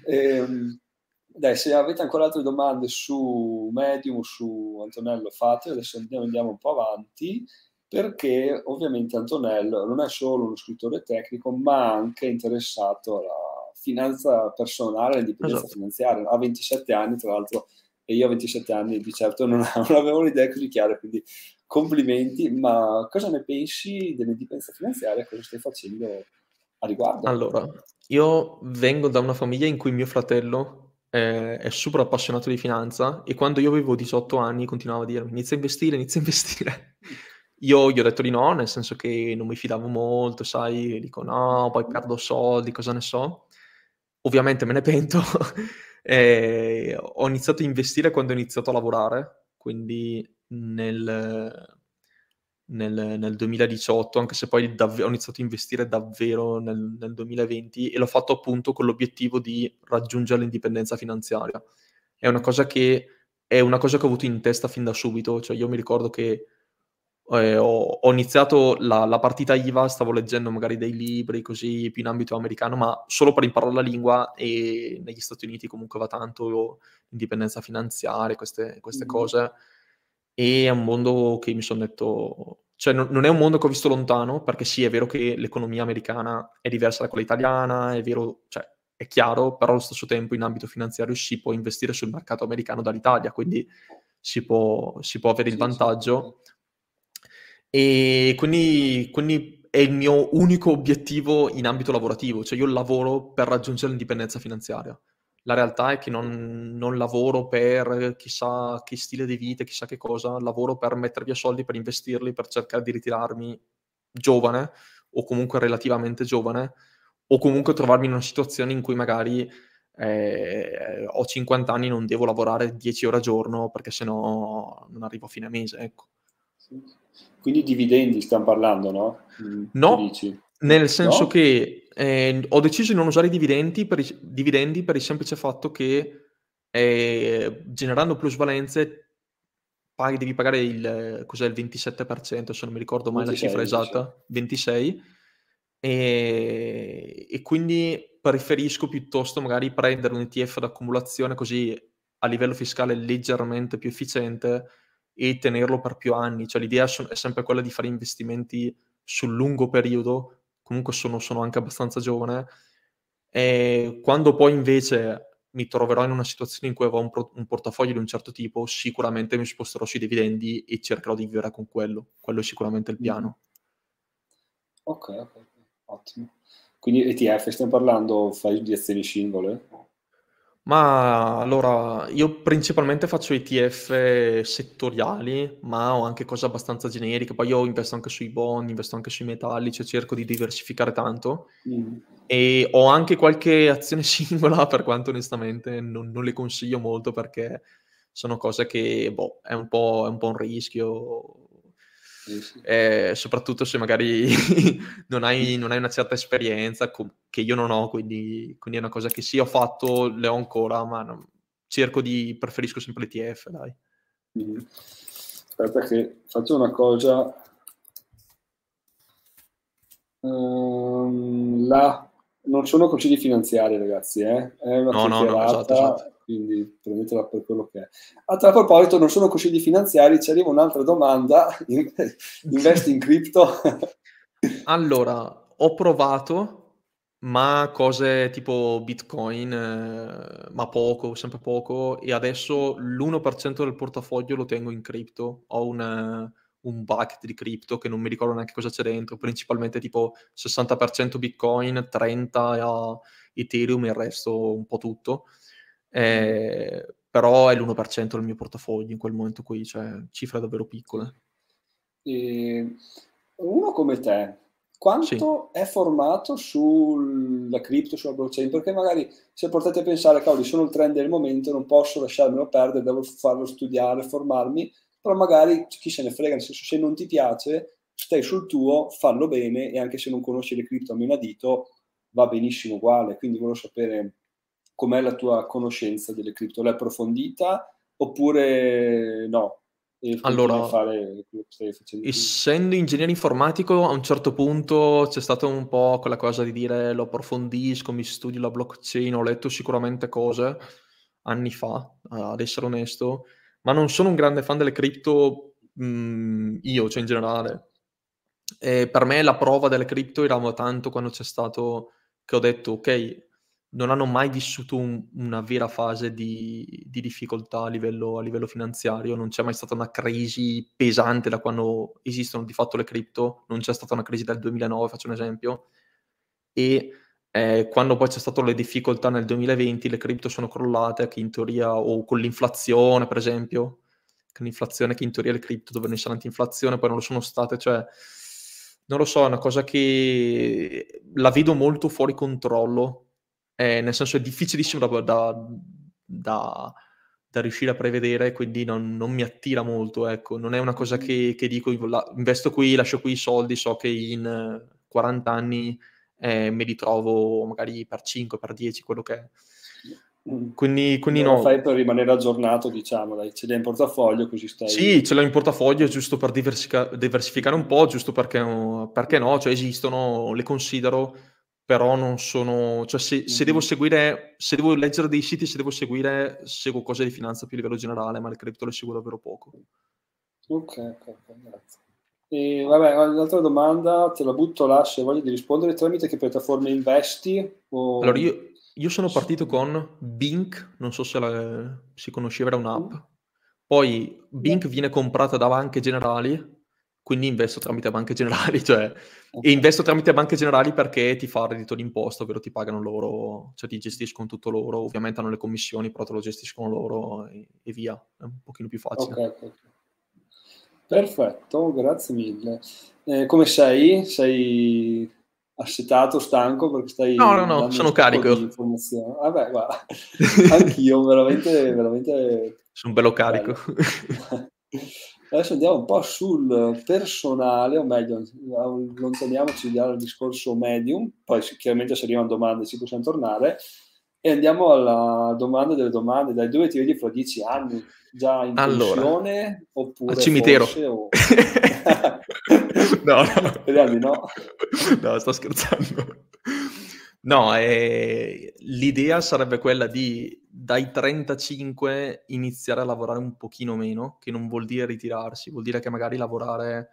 E, ehm, dai, se avete ancora altre domande su Medium, su Antonello, fate, adesso andiamo, andiamo un po' avanti perché ovviamente Antonello non è solo uno scrittore tecnico, ma anche interessato alla finanza personale, all'indipendenza esatto. finanziaria. Ha 27 anni, tra l'altro e io a 27 anni di certo non, non avevo un'idea così chiara, quindi complimenti, ma cosa ne pensi dell'indipendenza finanziaria? Cosa stai facendo a riguardo? Allora, io vengo da una famiglia in cui mio fratello eh, è super appassionato di finanza e quando io avevo 18 anni continuava a dirmi inizia a investire, inizia a investire. Io gli ho detto di no, nel senso che non mi fidavo molto, sai, dico no, poi perdo soldi, cosa ne so. Ovviamente me ne pento. eh, ho iniziato a investire quando ho iniziato a lavorare, quindi nel, nel, nel 2018, anche se poi dav- ho iniziato a investire davvero nel, nel 2020 e l'ho fatto appunto con l'obiettivo di raggiungere l'indipendenza finanziaria. È una cosa che, è una cosa che ho avuto in testa fin da subito, cioè io mi ricordo che eh, ho, ho, iniziato la, la, partita IVA, stavo leggendo magari dei libri così più in ambito americano, ma solo per imparare la lingua e negli Stati Uniti comunque va tanto l'indipendenza finanziaria, queste, queste mm. cose. E è un mondo che mi sono detto, cioè non, non, è un mondo che ho visto lontano, perché sì, è vero che l'economia americana è diversa da quella italiana, è vero, cioè è chiaro, però allo stesso tempo in ambito finanziario si può investire sul mercato americano dall'Italia, quindi si può, si può avere il vantaggio. E quindi, quindi, è il mio unico obiettivo in ambito lavorativo, cioè io lavoro per raggiungere l'indipendenza finanziaria. La realtà è che non, non, lavoro per chissà che stile di vita, chissà che cosa, lavoro per mettere via soldi, per investirli, per cercare di ritirarmi giovane o comunque relativamente giovane o comunque trovarmi in una situazione in cui magari eh, ho 50 anni e non devo lavorare 10 ore al giorno perché sennò non arrivo a fine mese, ecco. Quindi dividendi stiamo parlando, no? Mm, no, nel senso no? che eh, ho deciso di non usare i dividendi per i, dividendi per il semplice fatto che eh, generando plusvalenze paghi, devi pagare il, cos'è, il 27%, se non mi ricordo mai 26, la cifra esatta, 26, e, e quindi preferisco piuttosto magari prendere un ETF d'accumulazione così a livello fiscale leggermente più efficiente e tenerlo per più anni. Cioè l'idea è sempre quella di fare investimenti sul lungo periodo, comunque sono, sono anche abbastanza giovane, e quando poi invece mi troverò in una situazione in cui avrò un, pro- un, portafoglio di un certo tipo, sicuramente mi sposterò sui dividendi e cercherò di vivere con quello. Quello è sicuramente il piano. Ok, ok, ottimo. Quindi ETF, stiamo parlando, di azioni singole? Ma allora, io principalmente faccio ETF settoriali, ma ho anche cose abbastanza generiche. Poi io investo anche sui bond, investo anche sui metalli, cioè cerco di diversificare tanto. Mm. E ho anche qualche azione singola, per quanto onestamente non, non le consiglio molto perché sono cose che, boh, è un po', è un, po un rischio eh, soprattutto se magari non, hai, non, hai, una certa esperienza che io non ho, quindi, quindi, è una cosa che sì ho fatto, le ho ancora, ma non, cerco di, preferisco sempre l'ETF, dai. Mm. Aspetta che faccio una cosa. Um, la... Non sono consigli finanziari, ragazzi, eh? è una no, no, no, esatto, esatto quindi prendetela per quello che è. A tal proposito, non sono consigli finanziari, ci arriva un'altra domanda, investi in cripto? allora, ho provato, ma cose tipo Bitcoin, eh, ma poco, sempre poco, e adesso l'1% del portafoglio lo tengo in cripto, ho un, un bucket di cripto che non mi ricordo neanche cosa c'è dentro, principalmente tipo 60% Bitcoin, 30% Ethereum e il resto un po' tutto eh, però è l'1% del mio portafoglio in quel momento qui, cioè cifre davvero piccole. E uno come te, quanto sì. è formato sulla cripto, sulla blockchain? Perché magari se portate a pensare, cavoli, sono il trend del momento, non posso lasciarmelo perdere, devo farlo studiare, formarmi, però magari chi se ne frega, nel senso se non ti piace, stai sul tuo, fallo bene e anche se non conosci le cripto a meno dito, va benissimo uguale. Quindi volevo sapere com'è la tua conoscenza delle cripto? L'hai approfondita oppure no? allora, essendo ingegnere informatico, a un certo punto c'è stata un po' quella cosa di dire lo approfondisco, mi studio la blockchain, ho letto sicuramente cose anni fa, ad essere onesto, ma non sono un grande fan delle cripto mm, io, cioè in generale. E per me la prova delle cripto era tanto quando c'è stato che ho detto ok, non hanno mai vissuto un, una vera fase di, di difficoltà a livello, a livello, finanziario, non c'è mai stata una crisi pesante da quando esistono di fatto le cripto, non c'è stata una crisi dal 2009, faccio un esempio, e eh, quando poi c'è stato le difficoltà nel 2020, le cripto sono crollate, che in teoria, o con l'inflazione per esempio, con l'inflazione che in teoria le cripto dovevano essere anti-inflazione, poi non lo sono state, cioè non lo so, è una cosa che la vedo molto fuori controllo eh, nel senso è difficilissimo da, da, da, da, riuscire a prevedere, quindi non, non, mi attira molto, ecco. Non è una cosa che, che dico, la, investo qui, lascio qui i soldi, so che in 40 anni eh, me li trovo magari per 5, per 10, quello che è. Mm. Quindi, quindi no. Lo fai per rimanere aggiornato, diciamo, dai, ce l'hai in portafoglio così stai... Sì, ce l'ho in portafoglio giusto per diversica- diversificare un po', giusto perché, perché no, cioè esistono, le considero però non sono, cioè se, se, devo seguire, se devo leggere dei siti, se devo seguire, seguo cose di finanza più a livello generale, ma le cripto le seguo davvero poco. Ok, ok, grazie. E vabbè, un'altra domanda, te la butto là se voglio di rispondere, tramite che piattaforme investi? O... Allora, io, io, sono partito con Bink, non so se la, si conosceva, era un'app. Mm. Poi Bink viene comprata da banche generali quindi investo tramite banche generali, cioè, okay. e investo tramite banche generali perché ti fa reddito d'imposta, ovvero ti pagano loro, cioè ti gestiscono tutto loro, ovviamente hanno le commissioni, però te lo gestiscono loro e, e via, è un pochino più facile. Okay, okay. Perfetto, grazie mille. Eh, come sei? Sei assetato, stanco perché stai... No, no, no, sono carico. Vabbè, guarda, anch'io veramente, veramente... Sono bello carico. Adesso andiamo un po' sul personale, o meglio, allontaniamoci dal discorso medium, poi chiaramente se arrivano domande ci possiamo tornare, e andiamo alla domanda delle domande, dai dove ti vedi fra dieci anni? Già in allora, pensione oppure al cimitero? O... no, no. Vediamo no. No, sto scherzando. No, eh, l'idea sarebbe quella di dai 35 iniziare a lavorare un pochino meno, che non vuol dire ritirarsi, vuol dire che magari lavorare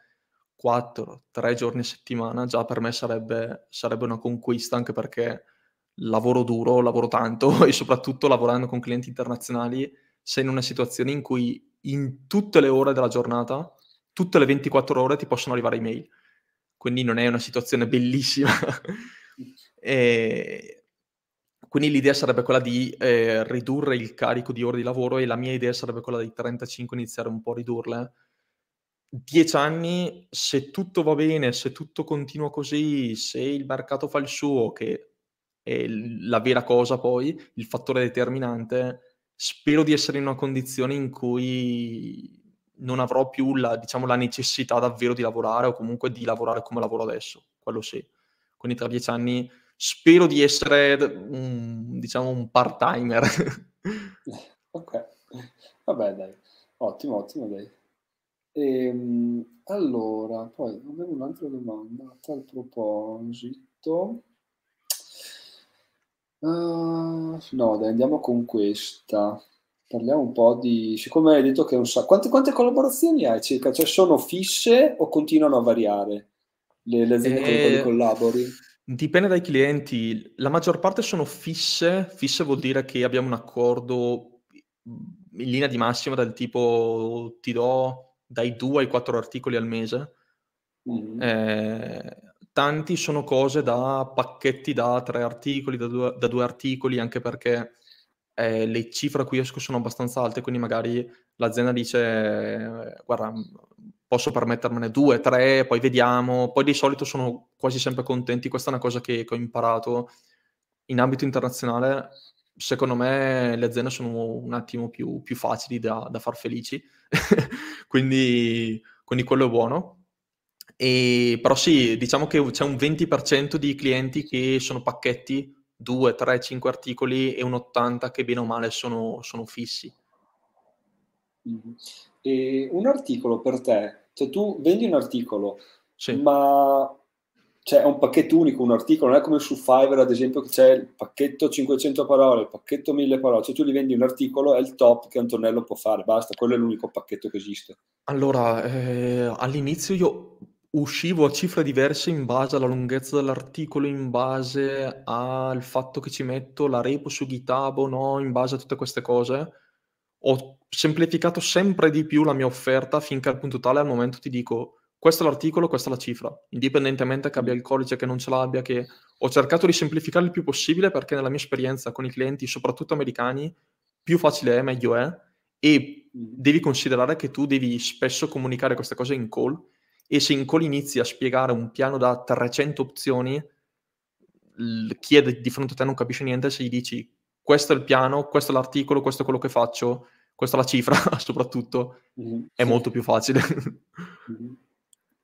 4, 3 giorni a settimana già per me sarebbe, sarebbe una conquista, anche perché lavoro duro, lavoro tanto e soprattutto lavorando con clienti internazionali sei in una situazione in cui in tutte le ore della giornata, tutte le 24 ore ti possono arrivare email. Quindi non è una situazione bellissima. E quindi l'idea sarebbe quella di eh, ridurre il carico di ore di lavoro e la mia idea sarebbe quella di 35 iniziare un po' a ridurle. 10 anni, se tutto va bene, se tutto continua così, se il mercato fa il suo, che è la vera cosa poi, il fattore determinante, spero di essere in una condizione in cui non avrò più la, diciamo, la necessità davvero di lavorare o comunque di lavorare come lavoro adesso, quello sì. Quindi tra dieci anni spero di essere un, diciamo un part-timer. ok, vabbè dai, ottimo, ottimo dai. Ehm, allora, poi avevo un'altra domanda a tal proposito. Uh, no, dai, andiamo con questa. Parliamo un po' di... Siccome hai detto che non sa... Quante, quante collaborazioni hai circa? Cioè sono fisse o continuano a variare le, le aziende eh... con eh, collabori? Dipende dai clienti. La maggior parte sono fisse. Fisse vuol dire che abbiamo un accordo in linea di massima del tipo ti do dai 2 ai 4 articoli al mese. Mm. Eh, tanti sono cose da pacchetti da 3 articoli, da 2, da due articoli, anche perché eh, le cifre a cui esco sono abbastanza alte, quindi magari l'azienda dice eh, guarda posso permettermene due, tre, poi vediamo. Poi di solito sono quasi sempre contenti. Questa è una cosa che, che ho imparato in ambito internazionale. Secondo me le aziende sono un attimo più, più facili da, da, far felici, quindi, quindi quello è buono. E, però sì, diciamo che c'è un 20% di clienti che sono pacchetti, 2, 3, 5 articoli e un 80% che bene o male sono, sono fissi. Mm-hmm. E un articolo per te cioè tu vendi un articolo, sì. ma cioè, è un pacchetto unico, un articolo, non è come su Fiverr ad esempio che c'è il pacchetto 500 parole, il pacchetto 1000 parole, cioè tu gli vendi un articolo, è il top che Antonello può fare, basta, quello è l'unico pacchetto che esiste. Allora, eh, all'inizio io uscivo a cifre diverse in base alla lunghezza dell'articolo, in base al fatto che ci metto la repo su GitHub o no, in base a tutte queste cose. Ho semplificato sempre di più la mia offerta finché al punto tale al momento ti dico questo è l'articolo, questa è la cifra, indipendentemente che abbia il codice, che non ce l'abbia, che ho cercato di semplificare il più possibile perché nella mia esperienza con i clienti, soprattutto americani, più facile è, meglio è, e devi considerare che tu devi spesso comunicare queste cose in call e se in call inizi a spiegare un piano da 300 opzioni, chi è di fronte a te non capisce niente se gli dici questo è il piano, questo è l'articolo, questo è quello che faccio, questa è la cifra soprattutto, mm-hmm. è molto più facile. mm-hmm.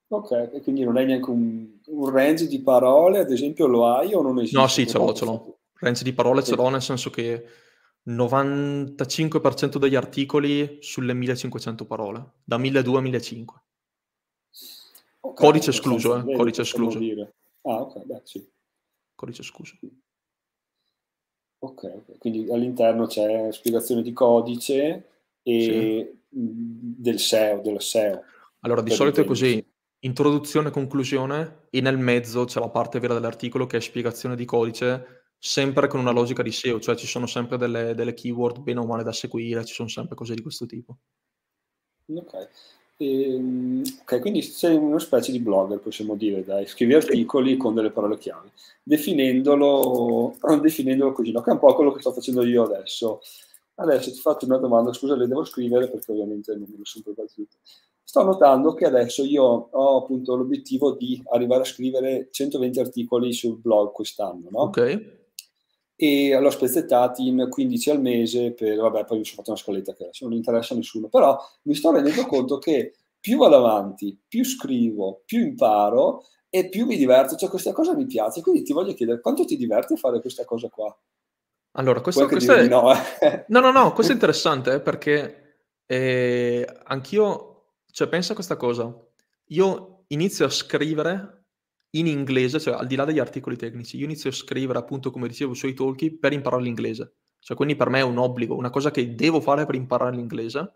Ok, quindi non hai neanche un, un, range di parole, ad esempio lo hai o non esiste? No, sì, ce l'ho, ce l'ho. Range di parole ce l'ho nel senso che 95% degli articoli sulle 1500 parole, da 1200 a 1500. Okay, codice escluso, eh? Codice escluso. Dire. Ah, ok, beh, sì. Codice escluso. Ok, okay. quindi all'interno c'è spiegazione di codice e sì. del SEO, dello SEO. Allora, di solito è così, introduzione, conclusione e nel mezzo c'è la parte vera dell'articolo che è spiegazione di codice, sempre con una logica di SEO, cioè ci sono sempre delle, delle keyword bene o male da seguire, ci sono sempre cose di questo tipo. Ok. Ehm, ok, quindi sei una specie di blogger, possiamo dire, dai, scrivi articoli con delle parole chiave, definendolo, definendolo così, no? che è un po' quello che sto facendo io adesso. Adesso ti faccio una domanda, scusa, le devo scrivere perché ovviamente non me lo sono preparato tutte. Sto notando che adesso io ho appunto l'obiettivo di arrivare a scrivere 120 articoli sul blog quest'anno, no? Ok e l'ho spezzettati in 15 al mese per, vabbè, poi mi sono fatto una scaletta che adesso non interessa a nessuno, però mi sto rendendo conto che più vado avanti, più scrivo, più imparo e più mi diverto, cioè questa cosa mi piace, quindi ti voglio chiedere quanto ti diverti a fare questa cosa qua? Allora, questo, questo è... No, eh? no, no, no, questo è interessante eh, perché eh, anch'io, cioè pensa a questa cosa, io inizio a scrivere in inglese, cioè al di là degli articoli tecnici, io inizio a scrivere appunto come dicevo sui talkie per imparare l'inglese. Cioè quindi per me è un obbligo, una cosa che devo fare per imparare l'inglese.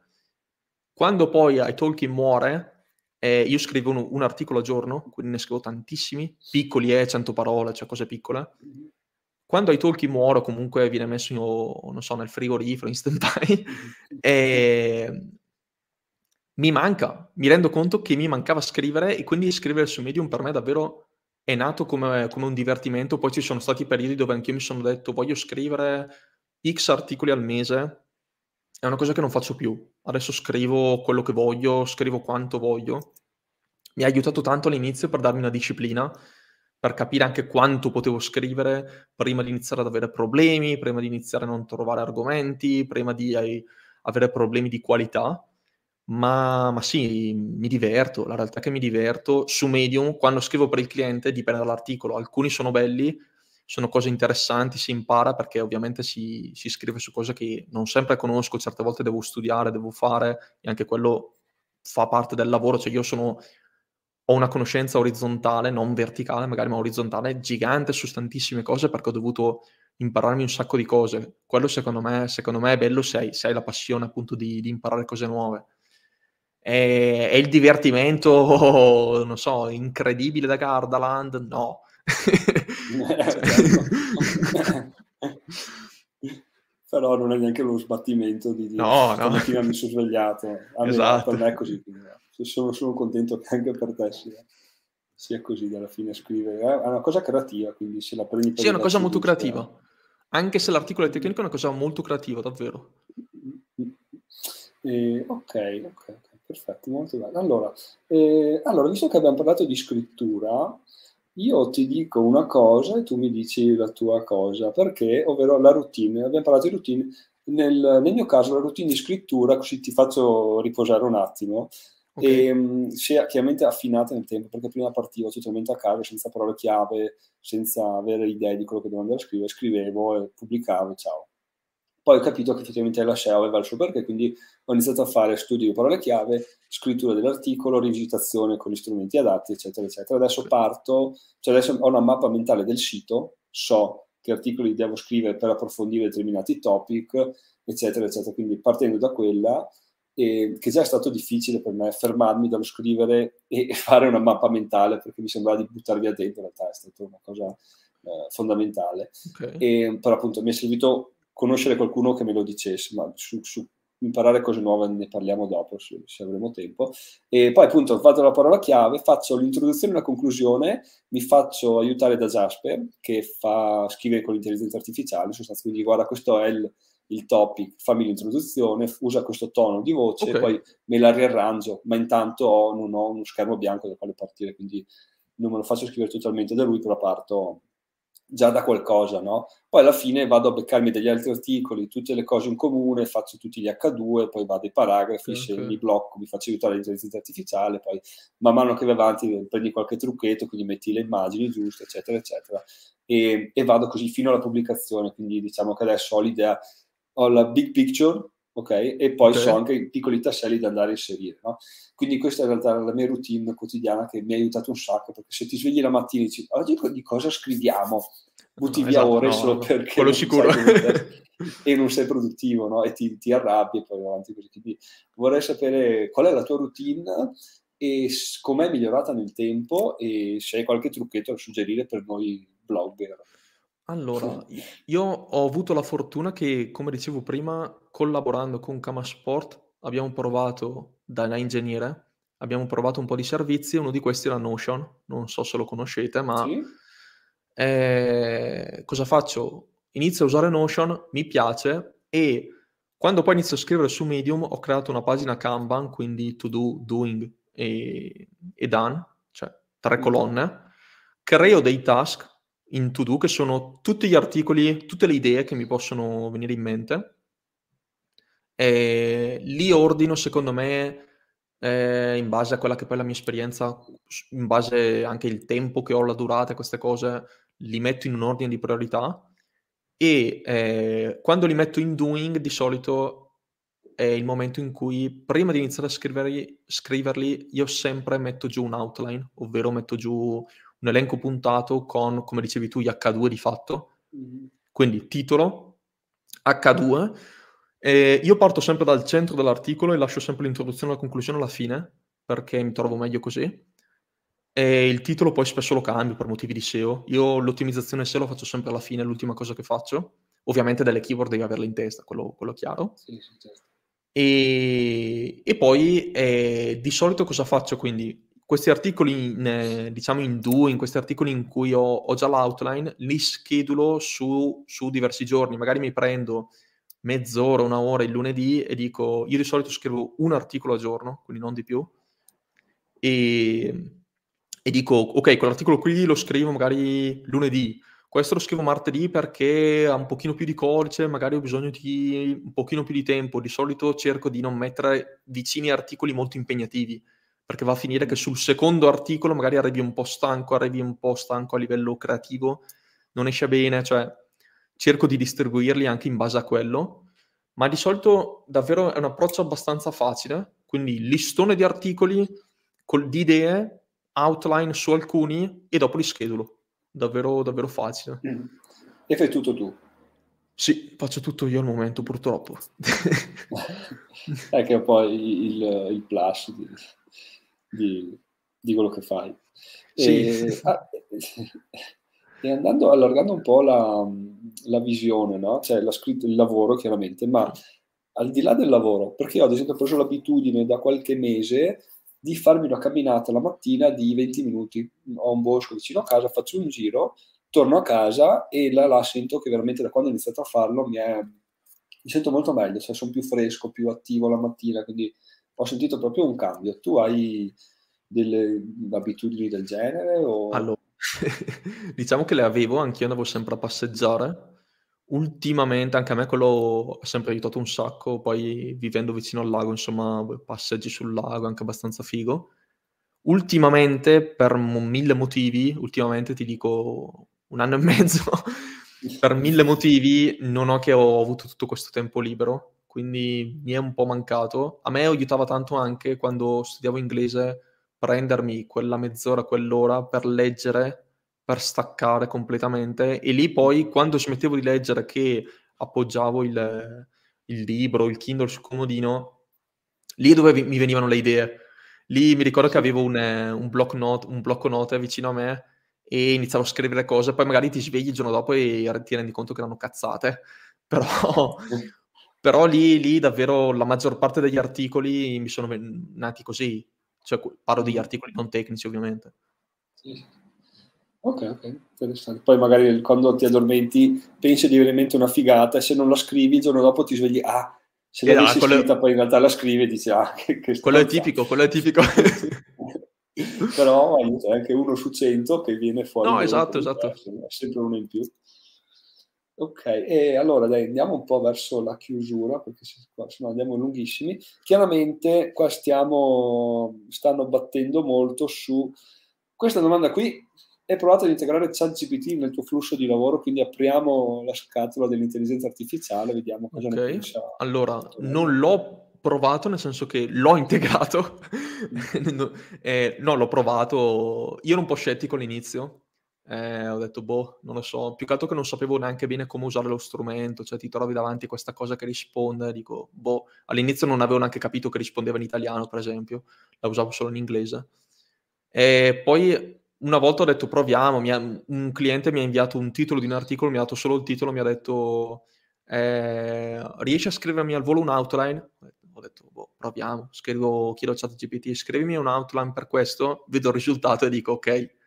Quando poi ai talkie muore, eh, io scrivo un, un, articolo al giorno, quindi ne scrivo tantissimi, piccoli eh, 100 parole, cioè cose piccole. Quando ai talkie muore comunque viene messo, in, non so, nel frigorifero, in stand-by, eh, mi manca, mi rendo conto che mi mancava scrivere e quindi scrivere su Medium per me davvero è nato come, come un divertimento. Poi ci sono stati periodi dove anch'io mi sono detto voglio scrivere X articoli al mese. È una cosa che non faccio più. Adesso scrivo quello che voglio, scrivo quanto voglio. Mi ha aiutato tanto all'inizio per darmi una disciplina, per capire anche quanto potevo scrivere prima di iniziare ad avere problemi, prima di iniziare a non trovare argomenti, prima di eh, avere problemi di qualità ma, ma sì, mi diverto, la realtà è che mi diverto. Su Medium, quando scrivo per il cliente, dipende dall'articolo. Alcuni sono belli, sono cose interessanti, si impara perché ovviamente si, si scrive su cose che non sempre conosco, certe volte devo studiare, devo fare, e anche quello fa parte del lavoro. Cioè io sono, ho una conoscenza orizzontale, non verticale, magari ma orizzontale, gigante su tantissime cose perché ho dovuto impararmi un sacco di cose. Quello secondo me, secondo me è bello se hai, se hai la passione appunto di, di imparare cose nuove è, è il divertimento, non so, incredibile da Gardaland? No. Però non è neanche lo sbattimento di dire no, no. stamattina mi sono svegliato. A esatto. Per me è così. Sono, sono contento che anche per te sia, sia così alla fine scrivere. È una cosa creativa, quindi se la prendi per Sì, è una cosa molto creativa. Anche se l'articolo è tecnico è una cosa molto creativa, davvero. Eh, ok, ok, ok perfetto, molto bene. Allora, eh, allora, visto che abbiamo parlato di scrittura, io ti dico una cosa e tu mi dici la tua cosa, perché, ovvero la routine, abbiamo parlato di routine, nel, nel mio caso la routine di scrittura, così ti faccio riposare un attimo, okay. e, um, si è chiaramente affinata nel tempo, perché prima partivo totalmente a caso, senza parole chiave, senza avere idee di quello che dovevo andare a scrivere, scrivevo e pubblicavo, ciao. Poi ho capito che effettivamente la SEO aveva il suo perché, quindi ho iniziato a fare studi di parole chiave, scrittura dell'articolo, rivisitazione con gli strumenti adatti, eccetera, eccetera. Adesso parto, cioè adesso ho una mappa mentale del sito, so che articoli devo scrivere per approfondire determinati topic, eccetera, eccetera. Quindi partendo da quella, e che già è stato difficile per me fermarmi dallo scrivere e fare una mappa mentale perché mi sembrava di buttar via dentro, in realtà è stata una cosa eh, fondamentale. Okay. E, però appunto mi è servito conoscere qualcuno che me lo dicesse, ma su, su imparare cose nuove ne parliamo dopo se, se, avremo tempo. E poi appunto vado alla parola chiave, faccio l'introduzione e la conclusione, mi faccio aiutare da Jasper che fa scrivere con l'intelligenza artificiale, sostanzialmente quindi guarda questo è il il topic, fammi l'introduzione, usa questo tono di voce okay. e poi me la riarrangio, ma intanto ho, non ho uno schermo bianco da quale partire, quindi non me lo faccio scrivere totalmente da lui, però parto già da qualcosa, no? Poi alla fine vado a beccarmi degli altri articoli, tutte le cose in comune, faccio tutti gli H2, poi vado ai paragrafi, okay. mi blocco, mi faccio aiutare dall'intelligenza artificiale, poi man mano che vai avanti prendi qualche trucchetto, quindi metti le immagini giuste, eccetera, eccetera, e, e vado così fino alla pubblicazione, quindi diciamo che adesso ho l'idea ho la big picture, ok? E poi okay. so anche i piccoli tasselli da andare a inserire, no? Quindi questa è in realtà la mia routine quotidiana che mi ha aiutato un sacco, perché se ti svegli la mattina e dici, oggi di cosa scriviamo? Butti no, via esatto, ore no, solo perché... Quello sicuro. e non sei produttivo, no? E ti, ti arrabbi e poi avanti così. Quindi vorrei sapere qual è la tua routine e com'è migliorata nel tempo e se hai qualche trucchetto da suggerire per noi blogger. Allora, io ho avuto la fortuna che, come dicevo prima, collaborando con Kamasport abbiamo provato, da ingegnere, abbiamo provato un po' di servizi, uno di questi era Notion, non so se lo conoscete, ma Sì. eh, cosa faccio? Inizio a usare Notion, mi piace e quando poi inizio a scrivere su Medium ho creato una pagina Kanban, quindi to do, doing e, e done, cioè tre colonne, creo dei task in to do, che sono tutti gli articoli, tutte le idee che mi possono venire in mente. E li ordino, secondo me, eh, in base a quella che poi è la mia esperienza, in base anche al tempo che ho, la durata, queste cose, li metto in un ordine di priorità. E eh, quando li metto in doing, di solito è il momento in cui, prima di iniziare a scriverli, scriverli io sempre metto giù un outline, ovvero metto giù un elenco puntato con, come dicevi tu, gli H2 di fatto. Mm-hmm. Quindi titolo, H2. E io parto sempre dal centro dell'articolo e lascio sempre l'introduzione la conclusione alla fine, perché mi trovo meglio così. E il titolo poi spesso lo cambio per motivi di SEO. Io l'ottimizzazione SEO lo faccio sempre alla fine, è l'ultima cosa che faccio. Ovviamente delle keyword devi averle in testa, quello, quello chiaro. Sì, sì, certo. e, e, poi eh, di solito cosa faccio? Quindi questi articoli, in, eh, diciamo in due, in questi articoli in cui ho, ho già l'outline, li schedulo su, su, diversi giorni. Magari mi prendo mezz'ora, una ora il lunedì e dico, io di solito scrivo un articolo al giorno, quindi non di più, e, e dico, ok, quell'articolo qui lo scrivo magari lunedì, questo lo scrivo martedì perché ha un pochino più di codice, magari ho bisogno di un pochino più di tempo. Di solito cerco di non mettere vicini articoli molto impegnativi perché va a finire che sul secondo articolo magari arrivi un po' stanco, arrivi un po' stanco a livello creativo, non esce bene, cioè cerco di distribuirli anche in base a quello, ma di solito davvero è un approccio abbastanza facile, quindi listone di articoli col, di idee, outline su alcuni e dopo li schedulo. Davvero, davvero facile. Mm. E fai tutto tu? Sì, faccio tutto io al momento, purtroppo. è che è poi il, il plus di, di, di quello che fai. Sì. E, ah, e, andando, allargando un po' la, la visione, no? cioè la scritto, il lavoro chiaramente, ma al di là del lavoro, perché ho ad esempio preso l'abitudine da qualche mese di farmi una camminata la mattina di 20 minuti. Ho un bosco vicino a casa, faccio un giro, torno a casa e là, là sento che veramente da quando ho iniziato a farlo mi, è, mi sento molto meglio, cioè sono più fresco, più attivo la mattina, quindi ho sentito proprio un cambio. Tu hai delle abitudini del genere? O... Allora, diciamo che le avevo, anch'io andavo sempre a passeggiare. Ultimamente anche a me quello ha sempre aiutato un sacco, poi vivendo vicino al lago, insomma, passeggi sul lago, anche abbastanza figo. Ultimamente, per mille motivi, ultimamente ti dico un anno e mezzo, per mille motivi non ho che ho avuto tutto questo tempo libero quindi mi è un po' mancato. A me aiutava tanto anche quando studiavo inglese prendermi quella mezz'ora, quell'ora per leggere, per staccare completamente e lì poi quando smettevo di leggere che appoggiavo il, il libro, il Kindle sul comodino, lì dove mi venivano le idee. Lì mi ricordo che avevo un, un, block note, un blocco note vicino a me e iniziavo a scrivere cose, poi magari ti svegli il giorno dopo e ti rendi conto che erano cazzate. Però, però lì, lì davvero la maggior parte degli articoli mi sono nati così. Cioè, parlo degli articoli non tecnici, ovviamente. Sì. Ok, ok, interessante. Poi magari quando ti addormenti pensi di veramente una figata e se non la scrivi il giorno dopo ti svegli, ah, se eh, l'avessi quello... scritta poi in realtà la scrivi e dici, ah, che, che Quello è tipico, quello è tipico. Però aiuta, anche uno su cento che viene fuori. No, esatto, esatto. È sempre uno in più. Ok, e allora dai, andiamo un po' verso la chiusura, perché se, no andiamo lunghissimi. Chiaramente qua stiamo, stanno battendo molto su questa domanda qui. Hai provato ad integrare ChatGPT nel tuo flusso di lavoro, quindi apriamo la scatola dell'intelligenza artificiale, vediamo cosa okay. ne pensa. Allora, non l'ho provato, nel senso che l'ho integrato. eh, no, l'ho provato. Io ero un po' scettico all'inizio, eh, ho detto, boh, non lo so, più che altro che non sapevo neanche bene come usare lo strumento, cioè ti trovi davanti a questa cosa che risponde, dico, boh, all'inizio non avevo neanche capito che rispondeva in italiano, per esempio, la usavo solo in inglese. E poi una volta ho detto, proviamo, ha, un cliente mi ha inviato un titolo di un articolo, mi ha dato solo il titolo, mi ha detto, eh, riesci a scrivermi al volo un outline? Ho detto, boh, proviamo, scrivo, chiedo a ChatGPT, scrivimi un outline per questo, vedo il risultato e dico, ok,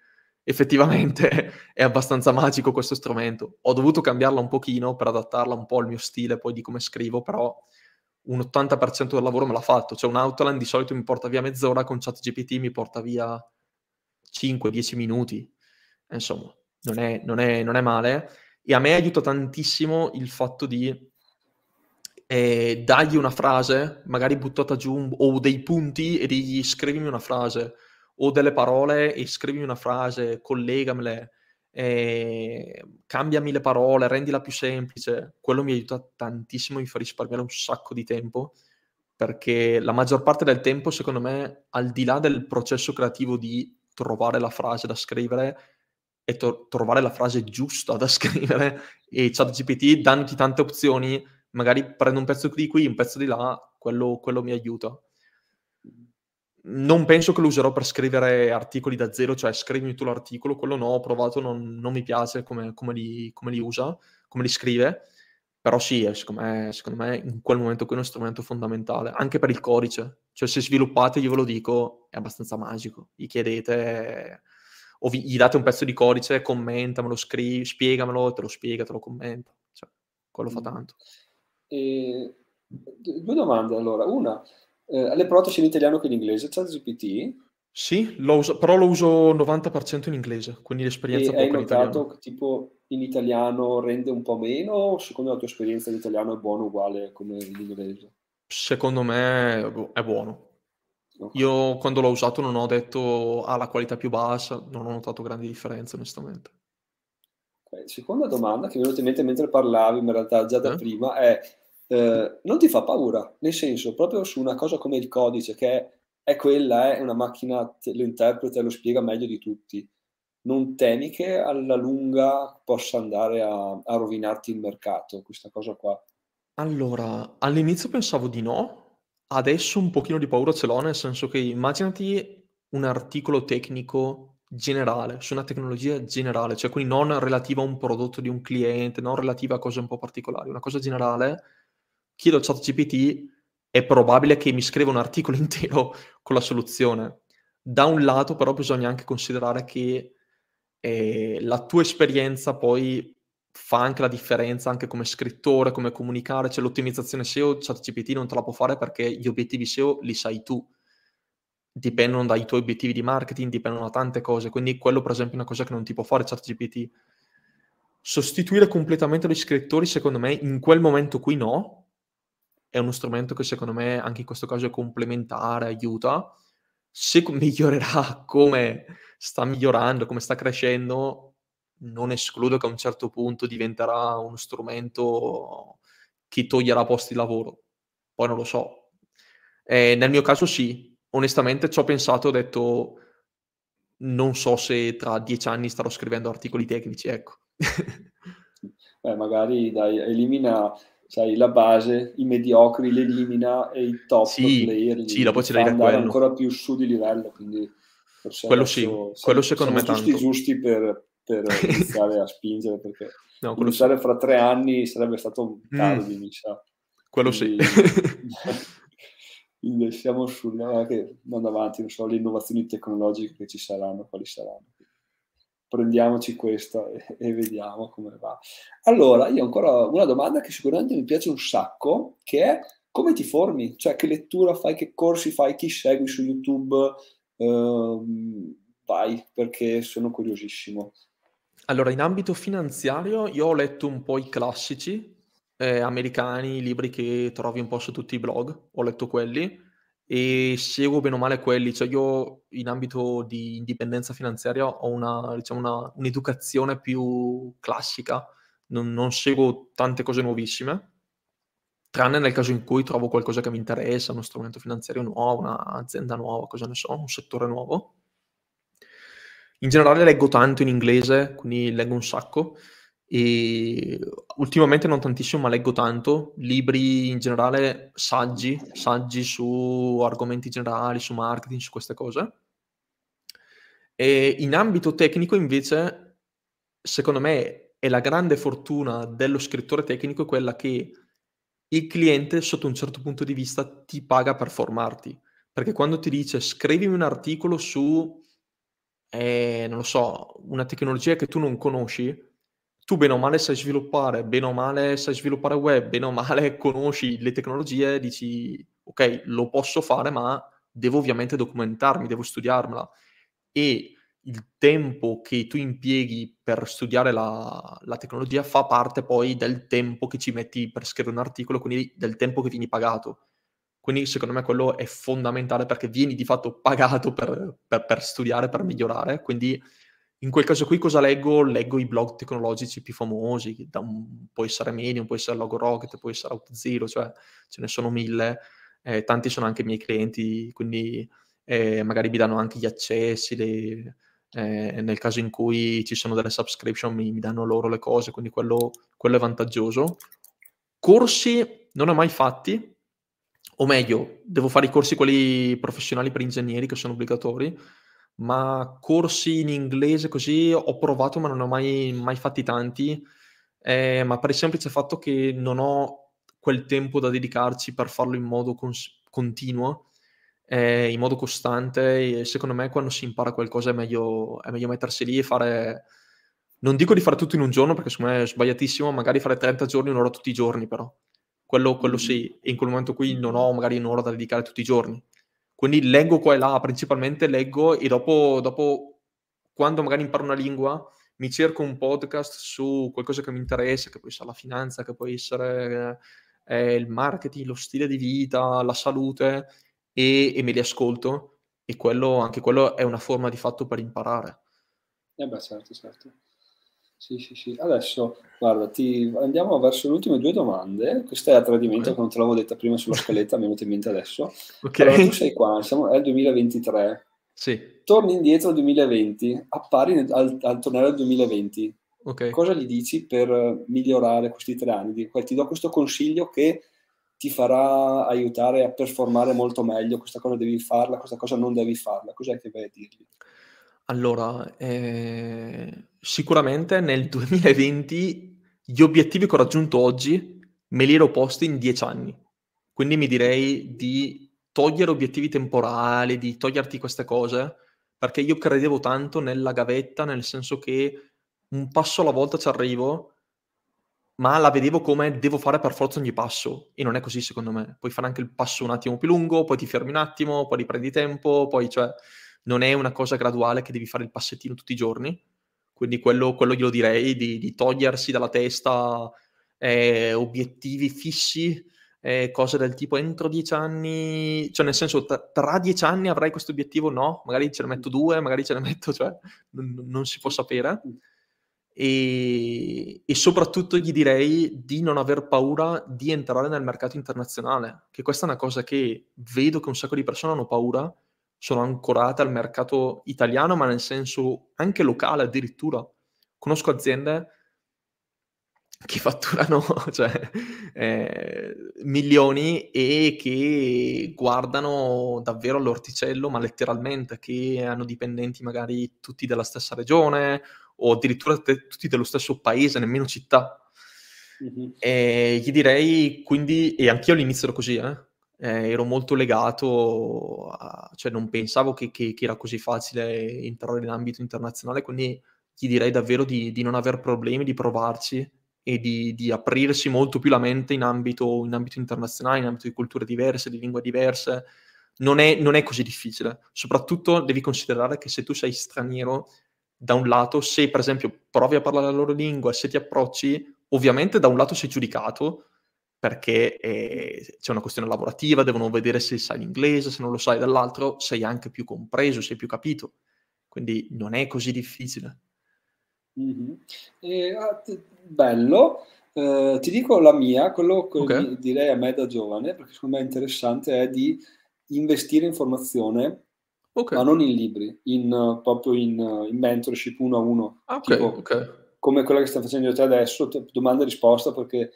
effettivamente è abbastanza magico questo strumento. Ho dovuto cambiarla un pochino per adattarla un po' al mio stile poi di come scrivo, però un 80% del lavoro me l'ha fatto. Cioè un outline di solito mi porta via mezz'ora, con ChatGPT mi porta via 5-10 minuti. Insomma, non è, non, è, non è, male. E a me aiuta tantissimo il fatto di eh, dargli una frase, magari buttata giù, o dei punti e digli scrivimi una frase o delle parole e scrivimi una frase, collegamele, eh, cambiami le parole, rendila più semplice. Quello mi aiuta tantissimo, mi fa risparmiare un sacco di tempo, perché la maggior parte del tempo, secondo me, al di là del processo creativo di trovare la frase da scrivere, è to- trovare la frase giusta da scrivere e ChatGPT, dandoti tante opzioni, magari prendo un pezzo di qui, un pezzo di là, quello, quello mi aiuta non penso che lo userò per scrivere articoli da zero, cioè scrivimi tu l'articolo, quello no, ho provato, non, non mi piace come, come, li, come, li, usa, come li scrive, però sì, secondo me, secondo me in quel momento qui è uno strumento fondamentale, anche per il codice, cioè se sviluppate, io ve lo dico, è abbastanza magico, gli chiedete o vi, gli date un pezzo di codice, commentamelo, scrivi, spiegamelo, te lo spiega, te lo commenta, cioè, quello fa tanto. E, due domande allora, una eh, l'hai provato sia in italiano che in inglese, ChatGPT? Sì, lo uso, però lo uso 90% in inglese, quindi l'esperienza e hai notato che tipo in italiano rende un po' meno o secondo la tua esperienza in italiano è buono uguale come in inglese? Secondo me è buono. Okay. Io quando l'ho usato non ho detto ha ah, la qualità più bassa, non ho notato grandi differenze onestamente. Okay. Seconda domanda che mi è venuta in mente mentre parlavi, in realtà già da eh? prima, è eh, non ti fa paura, nel senso, proprio su una cosa come il codice, che è, quella, è una macchina, te lo interpreta e lo spiega meglio di tutti. Non temi che alla lunga possa andare a, a rovinarti il mercato, questa cosa qua? Allora, all'inizio pensavo di no, adesso un pochino di paura ce l'ho, nel senso che immaginati un articolo tecnico generale, su una tecnologia generale, cioè quindi non relativa a un prodotto di un cliente, non relativa a cose un po' particolari, una cosa generale chiedo a ChatGPT, è probabile che mi scriva un articolo intero con la soluzione. Da un lato, però, bisogna anche considerare che eh, la tua esperienza poi fa anche la differenza anche come scrittore, come comunicare, cioè l'ottimizzazione SEO ChatGPT non te la può fare perché gli obiettivi SEO li sai tu, dipendono dai tuoi obiettivi di marketing, dipendono da tante cose, quindi quello per esempio è una cosa che non ti può fare ChatGPT. Sostituire completamente gli scrittori secondo me in quel momento qui no, è uno strumento che secondo me anche in questo caso è complementare, aiuta. Se migliorerà come sta migliorando, come sta crescendo, non escludo che a un certo punto diventerà uno strumento che toglierà posti di lavoro. Poi non lo so. Eh, nel mio caso sì, onestamente ci ho pensato ho detto non so se tra dieci anni starò scrivendo articoli tecnici, ecco. Beh, magari dai, elimina sai, la base, i mediocri li elimina e i top sì, player sì, dopo ce l'hai da quello. ancora più su di livello, quindi quello sì, quello secondo me giusti tanto. giusti per, per iniziare a spingere, perché no, iniziare sì. fra tre anni sarebbe stato un tardi, mm. mi sa. Quello quindi, sì. siamo sulla che andando avanti, non so, le innovazioni tecnologiche che ci saranno, quali saranno prendiamoci questa e, e, vediamo come va. Allora, io ancora una domanda che sicuramente mi piace un sacco, che è come ti formi? Cioè, che lettura fai, che corsi fai, chi segui su YouTube? Uh, vai, perché sono curiosissimo. Allora, in ambito finanziario, io ho letto un po' i classici eh, americani, i libri che trovi un po' su tutti i blog, ho letto quelli e seguo bene o male quelli, cioè io in ambito di indipendenza finanziaria ho una, diciamo una, un'educazione più classica, non, non, seguo tante cose nuovissime, tranne nel caso in cui trovo qualcosa che mi interessa, uno strumento finanziario nuovo, un'azienda nuova, cosa ne so, un settore nuovo. In generale leggo tanto in inglese, quindi leggo un sacco, e ultimamente non tantissimo, ma leggo tanto, libri in generale, saggi, saggi su argomenti generali, su marketing, su queste cose. E in ambito tecnico invece, secondo me, è la grande fortuna dello scrittore tecnico quella che il cliente, sotto un certo punto di vista, ti paga per formarti. Perché quando ti dice scrivimi un articolo su, eh, non lo so, una tecnologia che tu non conosci, tu bene o male sai sviluppare, bene o male sai sviluppare web, bene o male conosci le tecnologie, dici ok, lo posso fare, ma devo ovviamente documentarmi, devo studiarmela. E il tempo che tu impieghi per studiare la, la, tecnologia fa parte poi del tempo che ci metti per scrivere un articolo, quindi del tempo che vieni pagato. Quindi secondo me quello è fondamentale perché vieni di fatto pagato per, per, per studiare, per migliorare, quindi in quel caso qui cosa leggo? Leggo i blog tecnologici più famosi, un, può essere Medium, può essere Logorocket, può essere OutZero, cioè ce ne sono mille, eh, tanti sono anche i miei clienti, quindi eh, magari mi danno anche gli accessi, le, eh, nel caso in cui ci sono delle subscription mi, mi danno loro le cose, quindi quello, quello, è vantaggioso. Corsi non ho mai fatti, o meglio, devo fare i corsi quelli professionali per ingegneri che sono obbligatori, ma corsi in inglese così ho provato, ma non ho mai, mai fatti tanti, eh, ma per il semplice fatto che non ho quel tempo da dedicarci per farlo in modo cons- continuo, eh, in modo costante. E secondo me, quando si impara qualcosa, è meglio, è meglio mettersi lì e fare. Non dico di fare tutto in un giorno perché secondo me è sbagliatissimo, magari fare 30 giorni, un'ora tutti i giorni, però quello, quello sì. E in quel momento qui non ho magari un'ora da dedicare tutti i giorni quindi leggo qua e là, principalmente leggo e dopo, dopo quando magari imparo una lingua, mi cerco un podcast su qualcosa che mi interessa, che può essere la finanza, che può essere eh, il marketing, lo stile di vita, la salute, e, e me li ascolto. E quello, anche quello è una forma di fatto per imparare. Eh beh, certo, certo. Sì, sì, sì. Adesso, guarda, ti... andiamo verso le ultime due domande. Questa è a tradimento, okay. che non te l'avevo detta prima sulla scaletta, mi è venuta in mente adesso. Ok. Allora, tu sei qua, siamo, è il 2023. Sì. Torni indietro al 2020, appari al, al tornare al 2020. Okay. Cosa gli dici per migliorare questi tre anni? Ti do questo consiglio che ti farà aiutare a performare molto meglio, questa cosa devi farla, questa cosa non devi farla. Cos'è che vai a dirgli? Allora, ehm, sicuramente nel 2020 gli obiettivi che ho raggiunto oggi me li ero posti in 10 anni. Quindi mi direi di togliere obiettivi temporali, di toglierti queste cose, perché io credevo tanto nella gavetta, nel senso che un passo alla volta ci arrivo, ma la vedevo come devo fare per forza ogni passo e non è così secondo me. Puoi fare anche il passo un attimo più lungo, poi ti fermi un attimo, poi riprendi tempo, poi cioè non è una cosa graduale che devi fare il passettino tutti i giorni, quindi quello, quello glielo direi, di, di togliersi dalla testa eh, obiettivi fissi, eh, cose del tipo entro dieci anni, cioè nel senso tra, dieci anni avrai questo obiettivo? No, magari ce ne metto due, magari ce ne metto, cioè non, non si può sapere. E, e, soprattutto gli direi di non aver paura di entrare nel mercato internazionale, che questa è una cosa che vedo che un sacco di persone hanno paura sono ancorate al mercato italiano, ma nel senso anche locale addirittura. Conosco aziende che fatturano cioè, eh, milioni e che guardano davvero all'orticello, ma letteralmente, che hanno dipendenti magari tutti della stessa regione o addirittura te- tutti dello stesso paese, nemmeno città. Mm-hmm. E gli direi quindi, e anch'io all'inizio ero così, eh? Eh, ero molto legato, a, cioè non pensavo che, che, che, era così facile entrare in ambito internazionale, quindi gli direi davvero di, di non aver problemi, di provarci e di, di, aprirsi molto più la mente in ambito, in ambito, internazionale, in ambito di culture diverse, di lingue diverse. Non è, non è, così difficile. Soprattutto devi considerare che se tu sei straniero, da un lato, se per esempio provi a parlare la loro lingua, se ti approcci, ovviamente da un lato sei giudicato, perché eh, c'è una questione lavorativa, devono vedere se sai l'inglese, se non lo sai, dall'altro sei anche più compreso, sei più capito. Quindi non è così difficile. Mm-hmm. E, ah, bello. Eh, ti dico la mia, quello che okay. direi a me da giovane, perché secondo me è interessante, è di investire in formazione, okay. ma non in libri, in, proprio in, in mentorship uno a uno. Ah, okay, tipo. Come quella che stai facendo te adesso, domanda e risposta, perché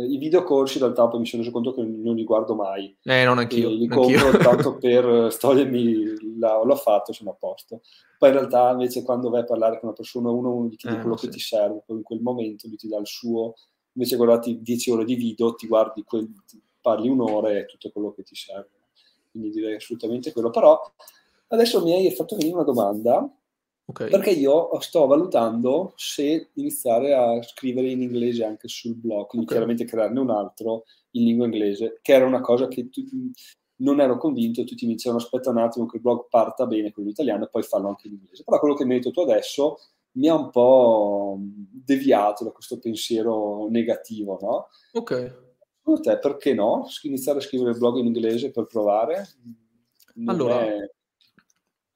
eh, i videocorsi in realtà poi mi sono reso conto che non li guardo mai. Eh, non anch'io. li compro tanto per togliermi, la, l'ho fatto, sono a posto. Poi in realtà invece quando vai a parlare con una persona, uno, uno gli chiede eh, quello sì. che ti serve, poi in quel momento lui ti dà il suo, invece guardati 10 ore di video, ti guardi, quel, parli un'ora e è tutto quello che ti serve. Quindi direi assolutamente quello. Però adesso mi hai fatto venire una domanda Okay. Perché io sto valutando se iniziare a scrivere in inglese anche sul blog, quindi okay. chiaramente crearne un altro in lingua inglese, che era una cosa che tu, non ero convinto, tutti mi dicevano aspetta un attimo che il blog parta bene con l'italiano e poi fallo anche in inglese. Però quello che mi hai detto tu adesso mi ha un po' deviato da questo pensiero negativo, no? Ok. Secondo te perché no? Iniziare a scrivere il blog in inglese per provare? Non allora, è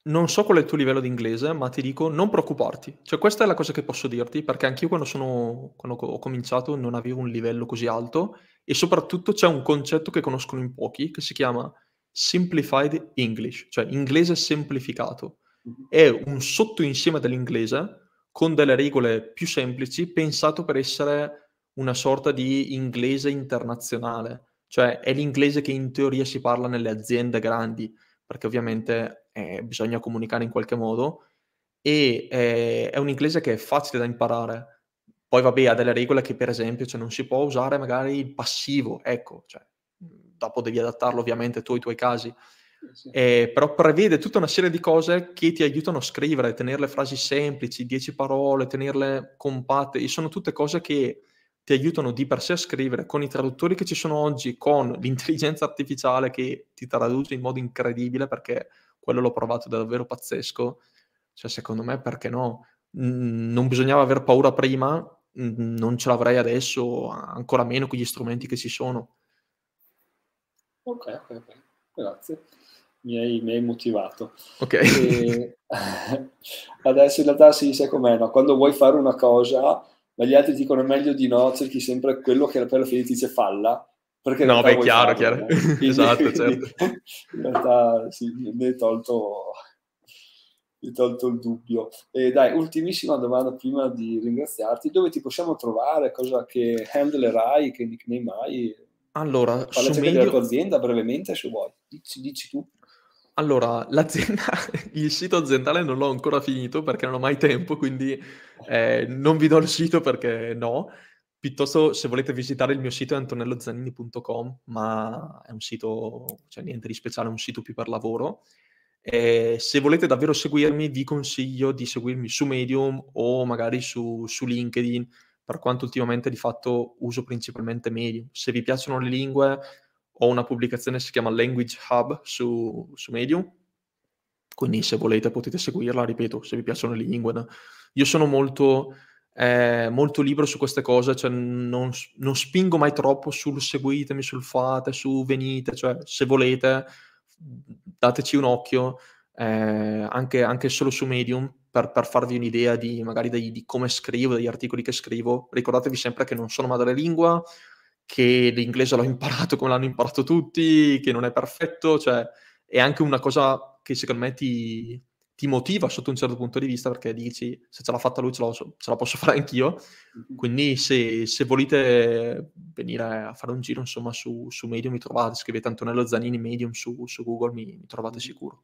non so qual è il tuo livello di inglese, ma ti dico non preoccuparti. Cioè, questa è la cosa che posso dirti, perché anch'io quando, sono, quando ho cominciato non avevo un livello così alto e soprattutto c'è un concetto che conoscono in pochi che si chiama Simplified English, cioè inglese semplificato. Mm-hmm. È un sottoinsieme dell'inglese con delle regole più semplici, pensato per essere una sorta di inglese internazionale. Cioè, è l'inglese che in teoria si parla nelle aziende grandi, perché ovviamente eh, bisogna comunicare in qualche modo e eh, è un inglese che è facile da imparare. Poi vabbè, ha delle regole che per esempio cioè, non si può usare magari il passivo, ecco, cioè, dopo devi adattarlo ovviamente tu ai tuoi casi. Sì. Eh, però prevede tutta una serie di cose che ti aiutano a scrivere, tenere le frasi semplici, dieci parole, tenerle compatte, e sono tutte cose che ti aiutano di per sé a scrivere con i traduttori che ci sono oggi, con l'intelligenza artificiale che ti traduce in modo incredibile perché quello l'ho provato ed è davvero pazzesco. Cioè, secondo me, perché no? non bisognava aver paura prima, non ce l'avrei adesso, ancora meno con gli strumenti che ci sono. Ok, ok, ok. Grazie. Mi hai, mi hai motivato. Ok. E, adesso in realtà sì, sai com'è, no? Quando vuoi fare una cosa, ma gli altri dicono meglio di no, cerchi sempre quello che per la fine ti dice falla, perché no, beh, chiaro, farlo, chiaro. Quindi, esatto, certo. In realtà sì, mi hai tolto, tolto il dubbio. E dai, ultimissima domanda prima di ringraziarti. Dove ti possiamo trovare? Cosa che handlerai? Che nickname hai? Allora, Parla su medio... della tua azienda brevemente se vuoi. Dici, dici tu. Allora, l'azienda, il sito aziendale non l'ho ancora finito perché non ho mai tempo, quindi eh, non vi do il sito perché no. Piuttosto, se volete visitare il mio sito è antonellozanini.com, ma è un sito, cioè niente di speciale, è un sito più per lavoro. E se volete davvero seguirmi, vi consiglio di seguirmi su Medium o magari su, su LinkedIn, per quanto ultimamente di fatto uso principalmente Medium. Se vi piacciono le lingue, ho una pubblicazione che si chiama Language Hub su, su Medium, quindi se volete potete seguirla, ripeto, se vi piacciono le lingue. Io sono molto è molto libero su queste cose, cioè non, non, spingo mai troppo sul seguitemi, sul fate, su venite, cioè se volete dateci un occhio, eh, anche, anche, solo su Medium, per, per farvi un'idea di magari di, di, come scrivo, degli articoli che scrivo. Ricordatevi sempre che non sono madrelingua, che l'inglese l'ho imparato come l'hanno imparato tutti, che non è perfetto, cioè è anche una cosa che secondo me ti, ti motiva sotto un certo punto di vista perché dici se ce l'ha fatta lui ce, ce la posso fare anch'io. Quindi se, se, volete venire a fare un giro insomma su, su Medium mi trovate, scrivete Antonello Zanini Medium su, su Google, mi, mi trovate sicuro.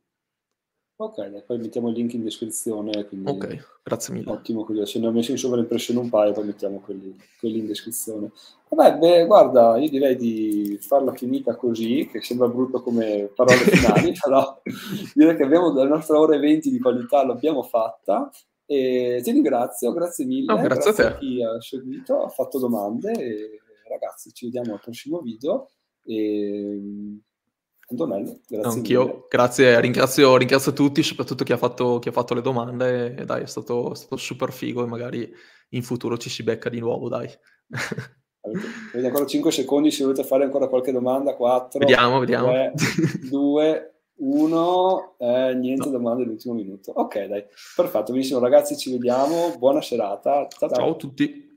Ok, poi mettiamo il link in descrizione. ok, grazie mille. Ottimo, così se ne ho messi in sovraimpressione un paio, poi mettiamo quelli, quelli in descrizione. Vabbè, beh, guarda, io direi di farla finita così, che sembra brutto come parole finali, però direi che abbiamo la nostra ora e 20 di qualità, l'abbiamo fatta. E ti ringrazio, grazie mille. No, grazie, grazie a, a chi ha seguito, ha fatto domande. E, ragazzi, ci vediamo al prossimo video. E Antonello, grazie. Anch'io, mille. grazie, ringrazio, ringrazio, tutti, soprattutto chi ha fatto, chi ha fatto le domande. E dai, è stato, è stato, super figo e magari in futuro ci si becca di nuovo, dai. Avete ancora 5 secondi se volete fare ancora qualche domanda. 4, vediamo, vediamo. 2, 1, eh, niente no. domande all'ultimo minuto. Ok, dai, perfetto, benissimo ragazzi, ci vediamo, buona serata. ciao. ciao a tutti.